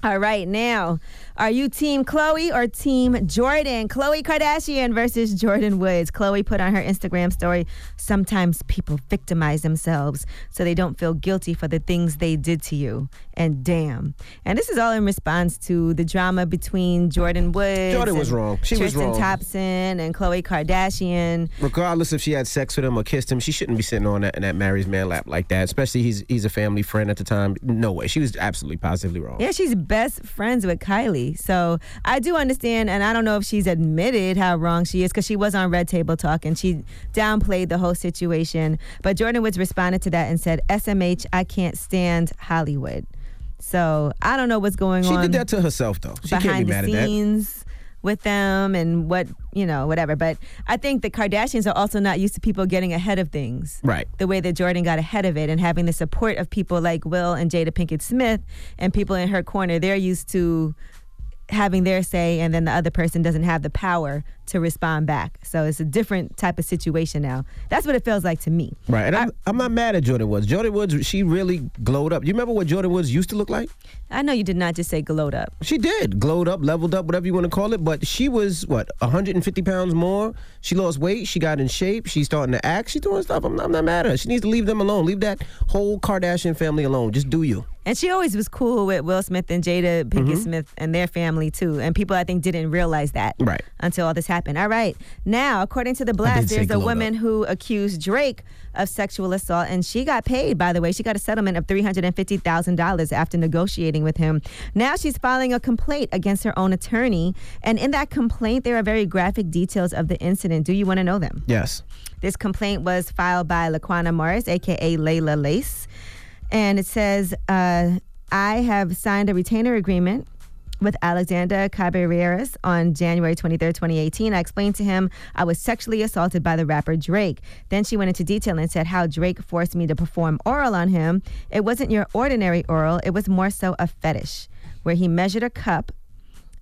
All right, now, are you Team Khloé or Team Jordyn? Khloé Kardashian versus Jordyn Woods. Khloé put on her Instagram story sometimes people victimize themselves so they don't feel guilty for the things they did to you. And damn. And this is all in response to the drama between Jordyn Woods. Jordyn was wrong. She was Tristan wrong. Thompson and Khloé Kardashian. Regardless if she had sex with him or kissed him, she shouldn't be sitting on that in that married man lap like that. Especially he's he's a family friend at the time. No way. She was absolutely positively wrong. Yeah, she's best friends with Kylie. So I do understand, and I don't know if she's admitted how wrong she is because she was on Red Table Talk and she downplayed the whole situation. But Jordyn Woods responded to that and said, SMH, I can't stand Hollywood. So I don't know what's going She on. She did that to herself though. She behind can't be the mad at that. scenes. with them and what you know whatever but i think the kardashians are also not used to people getting ahead of things Right. the way that jordyn got ahead of it and having the support of people like will and jada pinkett smith and people in her corner they're used to having their say and then the other person doesn't have the power to respond back so it's a different type of situation now that's what it feels like to me Right, and I'm, I'm not mad at Jordyn Woods. Jordyn Woods, she really glowed up. You remember what Jordyn Woods used to look like? i know you did not just say glowed up She did glowed up, leveled up, whatever you want to call it. But she was what 150 pounds more. She lost weight. She got in shape. She's starting to act. She's doing stuff. I'm not, I'm not mad at her. She needs to leave them alone. Leave that whole Kardashian family alone. Just do you. And she always was cool with Will Smith and Jada Pinkett Mhm. Smith and their family too. And people I think didn't realize that Right. until all this happened. All right. Now, according to the blast, there's a woman who accused Drake of sexual assault and she got paid, by the way. She got a settlement of $350,000 after negotiating with him. Now she's filing a complaint against her own attorney. And in that complaint, there are very graphic details of the incident. Do you want to know them? Yes. This complaint was filed by Laquana Morris, aka Layla Lace. And it says, uh, I have signed a retainer agreement with Alexander Caballeros on January 23rd, 2018. I explained to him I was sexually assaulted by the rapper Drake. Then she went into detail and said how Drake forced me to perform oral on him. It wasn't your ordinary oral, it was more so a fetish, where he measured a cup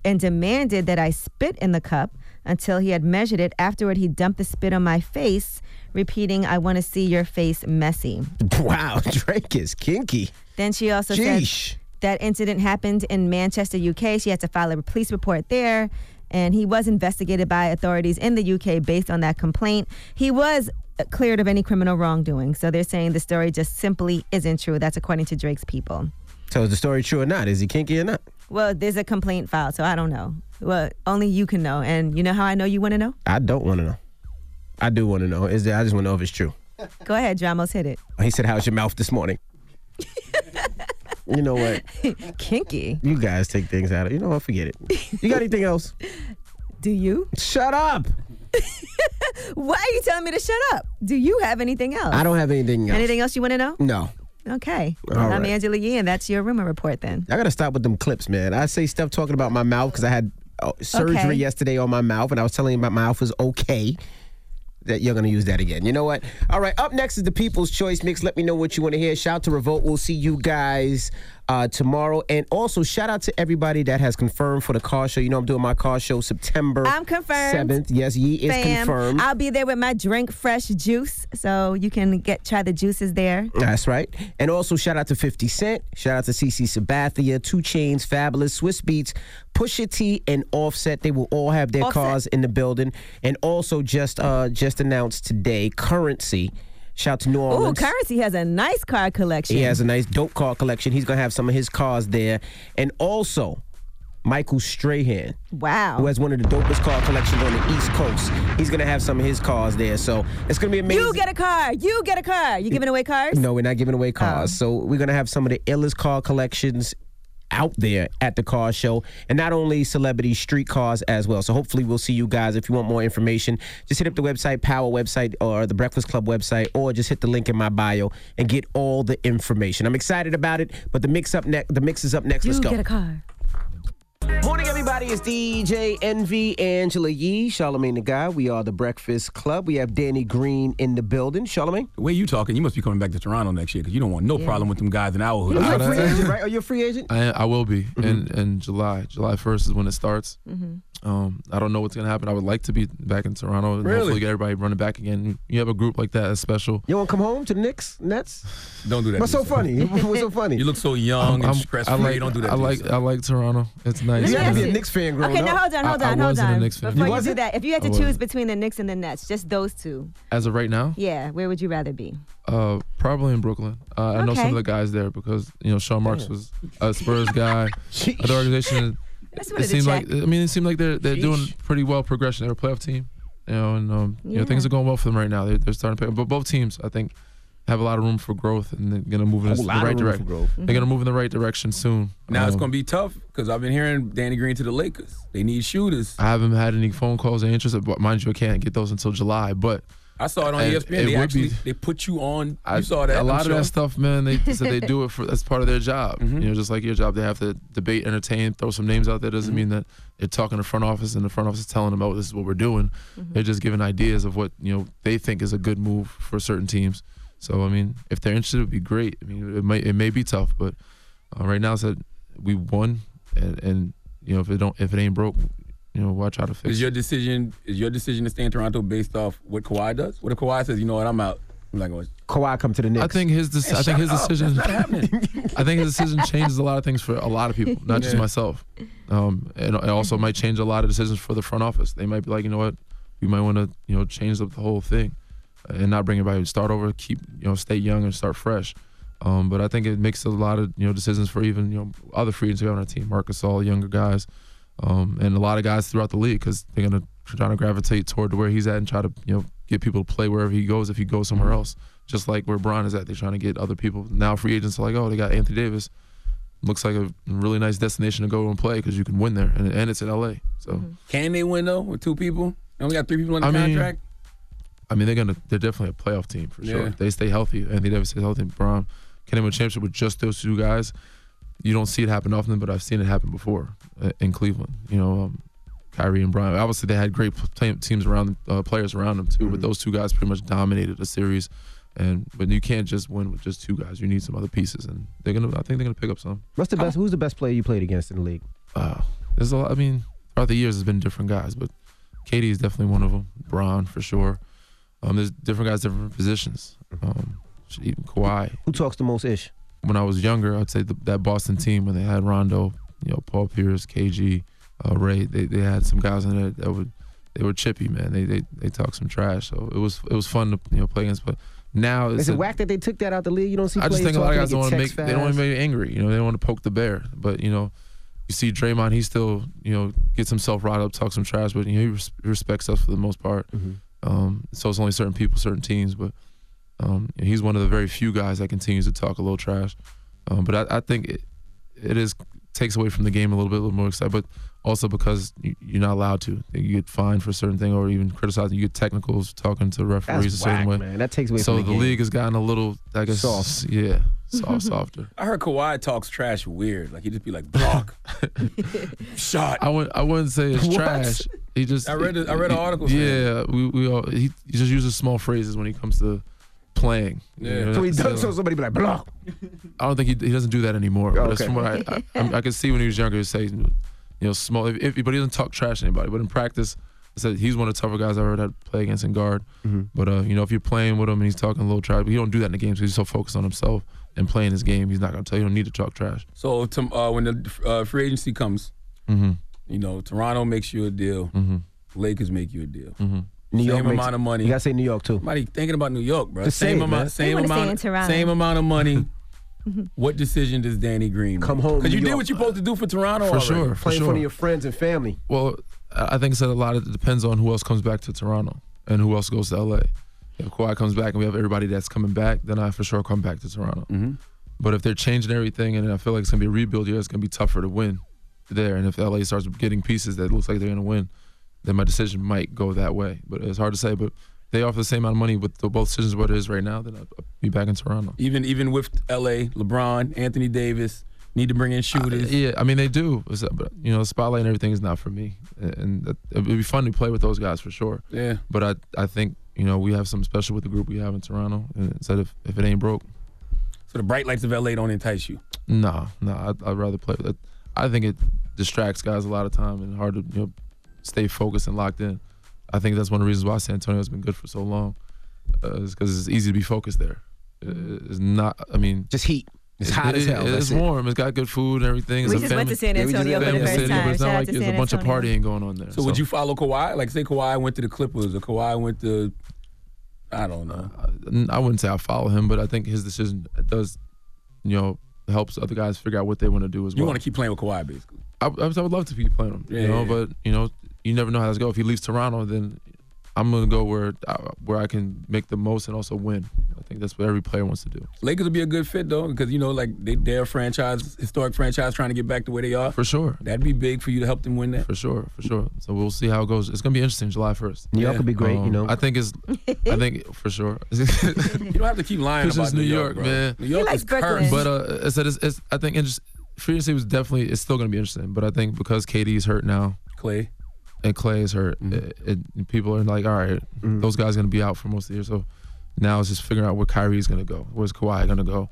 and demanded that I spit in the cup until he had measured it. Afterward, he dumped the spit on my face, repeating, I want to see your face messy. Wow, Drake is kinky. Then she also Sheesh. said that incident happened in Manchester, UK. She had to file a police report there. And he was investigated by authorities in the UK based on that complaint. He was cleared of any criminal wrongdoing. So they're saying the story just simply isn't true. That's according to Drake's people. So is the story true or not? Is he kinky or not? Well, there's a complaint filed, so I don't know. Well, only you can know. And you know how I know you want to know? I don't want to know. I do want to know. Is there? I just want to know if it's true. Go ahead, Dramos, hit it. He said, "How's your mouth this morning?" you know what? Kinky. You guys take things out of. You know what? Forget it. You got anything else? Do you? Shut up. Why are you telling me to shut up? Do you have anything else? I don't have anything else. Anything else you want to know? No. Okay. I'm right. Angela Yee, and that's your rumor report then. I gotta stop with them clips, man. I say stuff talking about my mouth because I had uh, surgery Okay. yesterday on my mouth, and I was telling you my mouth was okay. That you're gonna use that again. You know what? All right. Up next is the People's Choice Mix. Let me know what you want to hear. Shout out to Revolt. We'll see you guys uh, tomorrow, and also shout out to everybody that has confirmed for the car show. You know I'm doing my car show September. I'm confirmed. Seventh. Yes, Ye is Fam, confirmed. I'll be there with my drink fresh juice, so you can get try the juices there. That's right. And also shout out to 50 Cent, shout out to CC Sabathia, 2 Chainz, Fabolous, Swizz Beatz, Pusha T, and Offset. They will all have their Offset. cars in the building. And also just uh just announced today, Curren$y. Shout out to New Ooh, Orleans. Curren$y has a nice car collection. He has a nice dope car collection. He's gonna have some of his cars there. And also Michael Strahan. Wow. Who has one of the dopest car collections on the East Coast. He's gonna have some of his cars there. So it's gonna be amazing. You get a car. You get a car. You giving away cars? No, we're not giving away cars. Oh. So we're gonna have some of the illest car collections out there at the car show and not only celebrity street cars as well. So hopefully we'll see you guys. If you want more information just hit up the website power website or the breakfast club website or just hit the link in my bio and get all the information. I'm excited about it but the mix up next the mix is up next. You let's go. get a car. Morning, everybody. It's DJ Envy, Angela Yee, Charlamagne tha God. We are the Breakfast Club. We have Danny Green in the building. Charlamagne? The way you talking, you must be coming back to Toronto next year because you don't want no Yeah. problem with them guys in our hood. Are you a I- free agent, right? Are you a free agent? I, I will be Mm-hmm. in, in July. July 1st is when it starts. Um, I don't know what's gonna happen. I would like to be back in Toronto and Really? hopefully get everybody running back again. You have a group like that that's special. You want to come home to the Knicks, Nets? Don't do that. What's so yourself. funny? What's so funny? You look so young and stress I free. like, don't do that. I like. I like Toronto. It's nice. You had to be Yeah. a Knicks fan growing Okay, up. now hold on, hold I- I on, hold wasn't a on. Knicks fan. Before You you, do that, if you had to choose between the Knicks and the Nets, just those two, As of right now, yeah, where would you rather be? uh, probably in Brooklyn. Uh, I know some of the guys there because you know Sean Marks was a Spurs guy. the organization. Just It wanted seemed check. like I mean it seemed like they're they're doing pretty well progression. They're a playoff team, you know, and um, you know things are going well for them right now. They're, they're starting to pay. But both teams, I think, have a lot of room for growth and they're gonna move in the right direction. They're gonna move in the right direction soon. Now it's Um, gonna be tough because I've been hearing Danny Green to the Lakers. They need shooters. I haven't had any phone calls or interest, but mind you, I can't get those until July. But I saw it on and ESPN. it They actually be- they put you on. I you saw that. A lot sure. of that stuff, man. They said they do it for that's part of their job. Mm-hmm. You know, just like your job, they have to debate, entertain, throw some names out there. Doesn't mean that they're talking to the front office, and the front office is telling them, "Oh, this is what we're doing." They're just giving ideas of what you know they think is a good move for certain teams. So I mean, if they're interested, it'd be great. I mean, it might it may be tough, but uh, right now it's that we won, and, and you know if it don't if it ain't broke, you know we'll try to fix Is your decision is your decision to stay in Toronto based off what Kawhi does? What if Kawhi says, you know what, I'm out. I'm not going. Kawhi come to the Knicks. I think his dec- Man, I think his up. decision. That's not happening. I think his decision changes a lot of things for a lot of people, not just myself. Um, and it also might change a lot of decisions for the front office. They might be like, you know what, we might want to you know change up the whole thing, and not bring anybody. To start over, keep you know stay young and start fresh. Um, but I think it makes a lot of you know decisions for even you know other free agents who have on our team, Marcus All, younger guys, um, and a lot of guys throughout the league because they're gonna try to gravitate toward where he's at and try to you know get people to play wherever he goes if he goes somewhere else. Just like where Bron is at, they're trying to get other people. Now free agents are like, oh, they got Anthony Davis. Looks like a really nice destination to go and play because you can win there, and, and it's in LA. So Can they win though with two people? And we got three people on the I mean, contract. I mean, they're gonna they're definitely a playoff team for sure. Yeah. They stay healthy. Anthony Davis stays healthy. Bron can win a championship with just those two guys. You don't see it happen often, but I've seen it happen before uh, in Cleveland. You know, um, Kyrie and Bron. Obviously, they had great teams around uh, players around them too, Mm-hmm. but those two guys pretty much dominated the series. And but you can't just win with just two guys. You need some other pieces, and they're gonna. I think they're gonna pick up some. What's the best? Who's the best player you played against in the league? Uh, there's a lot. I mean, throughout the years, there's been different guys, but KD is definitely one of them. Bron for sure. Um, there's different guys, different positions. Um, even Kawhi. Who talks the most ish? When I was younger, I'd say the, that Boston team when they had Rondo, you know, Paul Pierce, KG, uh, Ray. They, they had some guys in there that would they were chippy, man. They they they talk some trash, so it was it was fun to you know play against. But now it's Is it a- whack that they took that out the league? You don't see I just think a lot of guys don't want to make text they don't want to make you angry. You know, they don't want to poke the bear. But you know, you see Draymond, he still you know gets himself riled up, talks some trash, but you know he res- respects us for the most part. Mm-hmm. Um, so it's only certain people, certain teams, but um, he's one of the very few guys that continues to talk a little trash. Um, but I, I think it, it is takes away from the game a little bit, a little more excited. But also because you, you're not allowed to, you get fined for a certain thing, or even criticized. You get technicals talking to referees a certain whack, way. man. That takes away so from the game. So, the league has gotten a little, I guess, Soft. Yeah, soft, softer. I heard Kawhi talks trash weird. Like he'd just be like block, shot. I wouldn't. I wouldn't say it's What? trash. He just. I read the- I read an article saying Yeah, we we all. He, he just uses small phrases when he comes to playing. you Yeah. know, So he does. So somebody be like, block. I don't think he he doesn't do that anymore. But that's Okay. from what I I, I, I could see when he was younger. He'd say, you know, small. If, if, but he doesn't talk trash to anybody. But in practice, I said he's one of the tougher guys I've ever had to play against in guard. Mm-hmm. But uh, you know, if you're playing with him and he's talking a little trash, but he don't do that in the games. He's so focused on himself and playing his game. He's not gonna tell you. You don't need to talk trash. So to, uh, when the uh, free agency comes, Mm-hmm. You know Toronto makes you a deal, Mhm. Lakers make you a deal. Mm-hmm. New York same makes- amount of money. You gotta say New York too. Somebody thinking about New York, bro. The same same, amount, man. same They wanna stay amount, same amount of money. what decision does Danny Green Come home, Because you New did what you're supposed to do for Toronto. For already. sure, for Play in sure. front of your friends and family. Well, I I think it's a lot of it depends on who else comes back to Toronto and who else goes to LA. If Kawhi comes back and we have everybody that's coming back, then I for sure come back to Toronto. Mm-hmm. But if they're changing everything and I feel like it's gonna be a rebuild year, it's gonna be tougher to win there. And if LA starts getting pieces that looks like they're gonna win, then my decision might go that way. But it's hard to say. But they offer the same amount of money with the, both decisions what it is right now, then I'll, be back in Toronto. Even even with LA, LeBron, Anthony Davis need to bring in shooters. Yeah, I mean they do. Uh, But you know, the spotlight and everything is not for me, and it would be fun to play with those guys for sure. Yeah. But I I think you know we have something special with the group we have in Toronto, and instead of if it ain't broke, So the bright lights of LA don't entice you. no, no, I'd, I'd rather play with it. I think it distracts guys a lot of time and hard to you know stay focused and locked in. I think that's one of the reasons why San Antonio has been good for so long, uh, is because it's easy to be focused there. It's not. I mean, just heat. It's hot as it- hell, It's it. warm. It's got good food and everything. It's We a just went to San Yeah, Antonio for went the to first city, time. but it's not like there's a bunch of partying going on there. So, would you follow Kawhi? Like say Kawhi went to the Clippers or Kawhi went to I don't know. I wouldn't say I follow him, but I think his decision does, you know, helps other guys figure out what they want to do as well. You want to keep playing with Kawhi basically. I, I would love to keep playing him, Yeah, you know, yeah, yeah. but you know, you never know how this go. If he leaves Toronto, then I'm gonna go where uh, where I can make the most and also win. I think that's what every player wants to do. Lakers would be a good fit though, because you know, like they, they're a franchise, historic franchise, trying to get back to where they are. For sure, That'd be big for you to help them win that. for sure, for sure. So we'll see how it goes. It's gonna be interesting, July 1st. New York would be great, you Um, know. I think it's, I think for sure. You don't have to keep lying about just New New York, York, man. New York is cursed. But uh, I said it's, it's I think interest, free agency was definitely it's still going to be interesting. But I think because KD is hurt now, Klay. and Klay is hurt. Mm-hmm. It, it- people are like, all right, those guys are gonna be out for most of the year. So now it's just figuring out where Kyrie's gonna go, where's Kawhi gonna go,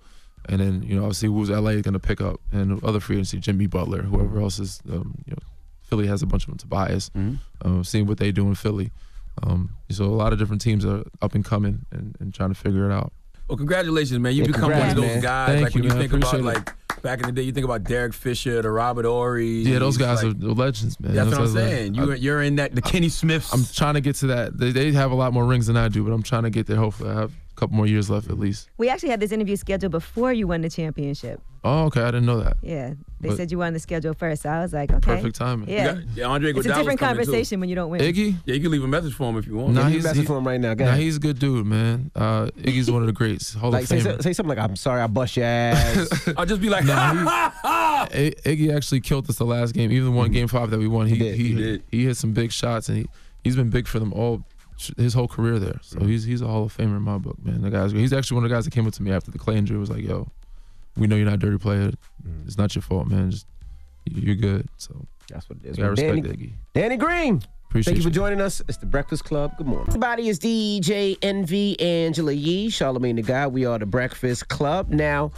and then you know obviously who's LA gonna pick up, and other free agency, Jimmy Butler, whoever else is, um, you know, Philly has a bunch of them, Tobias, Mm-hmm. uh, seeing what they do in Philly. Um, so a lot of different teams are up and coming and, and trying to figure it out. Well, congratulations, man. You Yeah, become one of those man. guys. Thank like you, when you man. think about Appreciate it. like back in the day, you think about Derek Fisher, the Robert Horry. Yeah, those guys like, are legends, man. That's what I'm Those guys are- saying. You, you're in that the Kenny Smiths. I'm trying to get to that. They, they have a lot more rings than I do, but I'm trying to get there. Hopefully, I have a couple more years left at least. We actually had this interview scheduled before you won the championship. Oh, okay. I didn't know that. Yeah, they But- said you won the schedule first. So I was like, okay. Perfect timing. Yeah, You got- yeah, Andre it's a different coming, too. conversation when you don't win. Iggy? Yeah, you can leave a message for him if you want. Nah, you he's message he- for him right now. Go Nah, ahead. he's a good dude, man. Uh, Iggy's one of the greats. Hall Like of say, say something like, "I'm sorry, I bust your ass." I'll just be like, Nah, he- I- Iggy actually killed us the last game. Even the one game five that we won, he did, he, he did. he hit some big shots, and he he's been big for them all his whole career there. So he's he's a Hall of Famer in my book, man. The guy's he's actually one of the guys that came up to me after the Klay injury. Was like, "Yo, we know you're not a dirty player. Mm. It's not your fault, man. Just you- you're good." So That's what it is. I respect Danny, Iggy. Danny Green. Appreciate Thank you for you. joining us. It's the Breakfast Club. Good morning. Everybody is DJ Envy Angela Yee, Charlamagne tha God. We are the Breakfast Club. Now,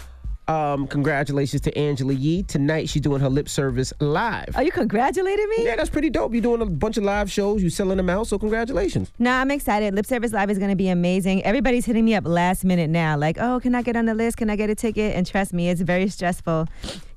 um, congratulations to Angela Yee. Tonight she's doing her lip service live. Are you congratulating me? Yeah, that's pretty dope. You're doing a bunch of live shows. You selling them out. So congratulations. No, I'm excited. Lip Service Live is going to be amazing. Everybody's hitting me up last minute now, like, oh, can I get on the list? Can I get a ticket? And trust me, it's very stressful.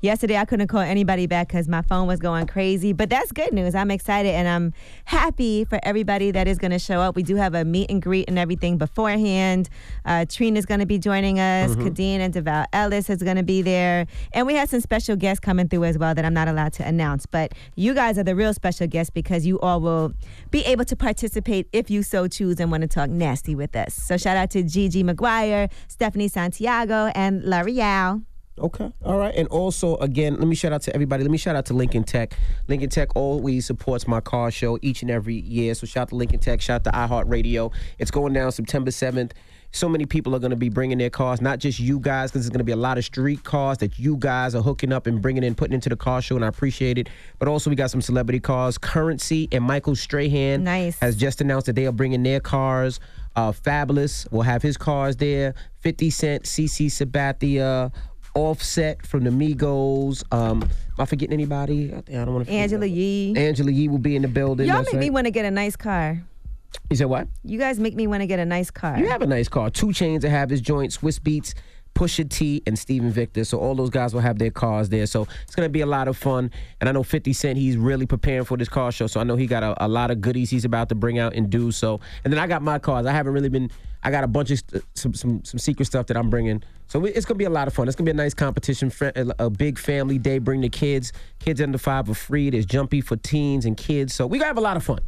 Yesterday, I couldn't call anybody back because my phone was going crazy. But that's good news. I'm excited and I'm happy for everybody that is going to show up. We do have a meet and greet and everything beforehand. Uh, Trina's going to be joining us. Mm-hmm. Kadeen and Devale Ellis is going to be there. And we have some special guests coming through as well that I'm not allowed to announce. But you guys are the real special guests because you all will be able to participate if you so choose and want to talk nasty with us. So shout out to Gigi McGuire, Stephanie Santiago, and L'Oreal. Okay. All right. And also, again, let me shout out to everybody. Let me shout out to Lincoln Tech. Lincoln Tech always supports my car show each and every year. So shout out to Lincoln Tech. Shout out to iHeartRadio. It's going down September 7th. So many people are going to be bringing their cars, not just you guys, because there's going to be a lot of street cars that you guys are hooking up and bringing in, putting into the car show, and I appreciate it. But also, we got some celebrity cars. Curren$y and Michael Strahan Nice. has just announced that they are bringing their cars. Uh, Fabolous will have his cars there. 50 Cent, CC Sabathia, Offset from the Migos. Um, am I forgetting anybody? I, don't want to. Angela Yee. Angela Yee will be in the building. Y'all make me want to get a nice car. You said what? You guys make me want to get a nice car. You have a nice car. 2 Chainz that have his joint, Swizz Beatz, Pusha T, and Steven Victor. So all those guys will have their cars there. So it's gonna be a lot of fun. And I know 50 Cent, he's really preparing for this car show. So I know he got a, a lot of goodies he's about to bring out and do. So and then I got my cars. I haven't really been. I got a bunch of some some some secret stuff that I'm bringing. So we- it's gonna be a lot of fun. It's gonna be a nice competition, a big family day. Bring the kids. Kids under five are free. There's jumpy for teens and kids. So we gonna have a lot of fun.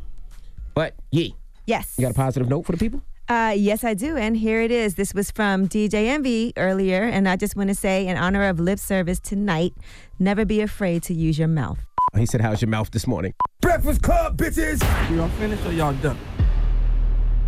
But yeah, Yes. you got a positive note for the people? Uh, yes, I do. And here it is. This was from DJ Envy earlier. And I just want to say, in honor of lip service tonight, never be afraid to use your mouth. He said, "How's your mouth this morning?" Breakfast Club, bitches. Y'all finished or y'all done?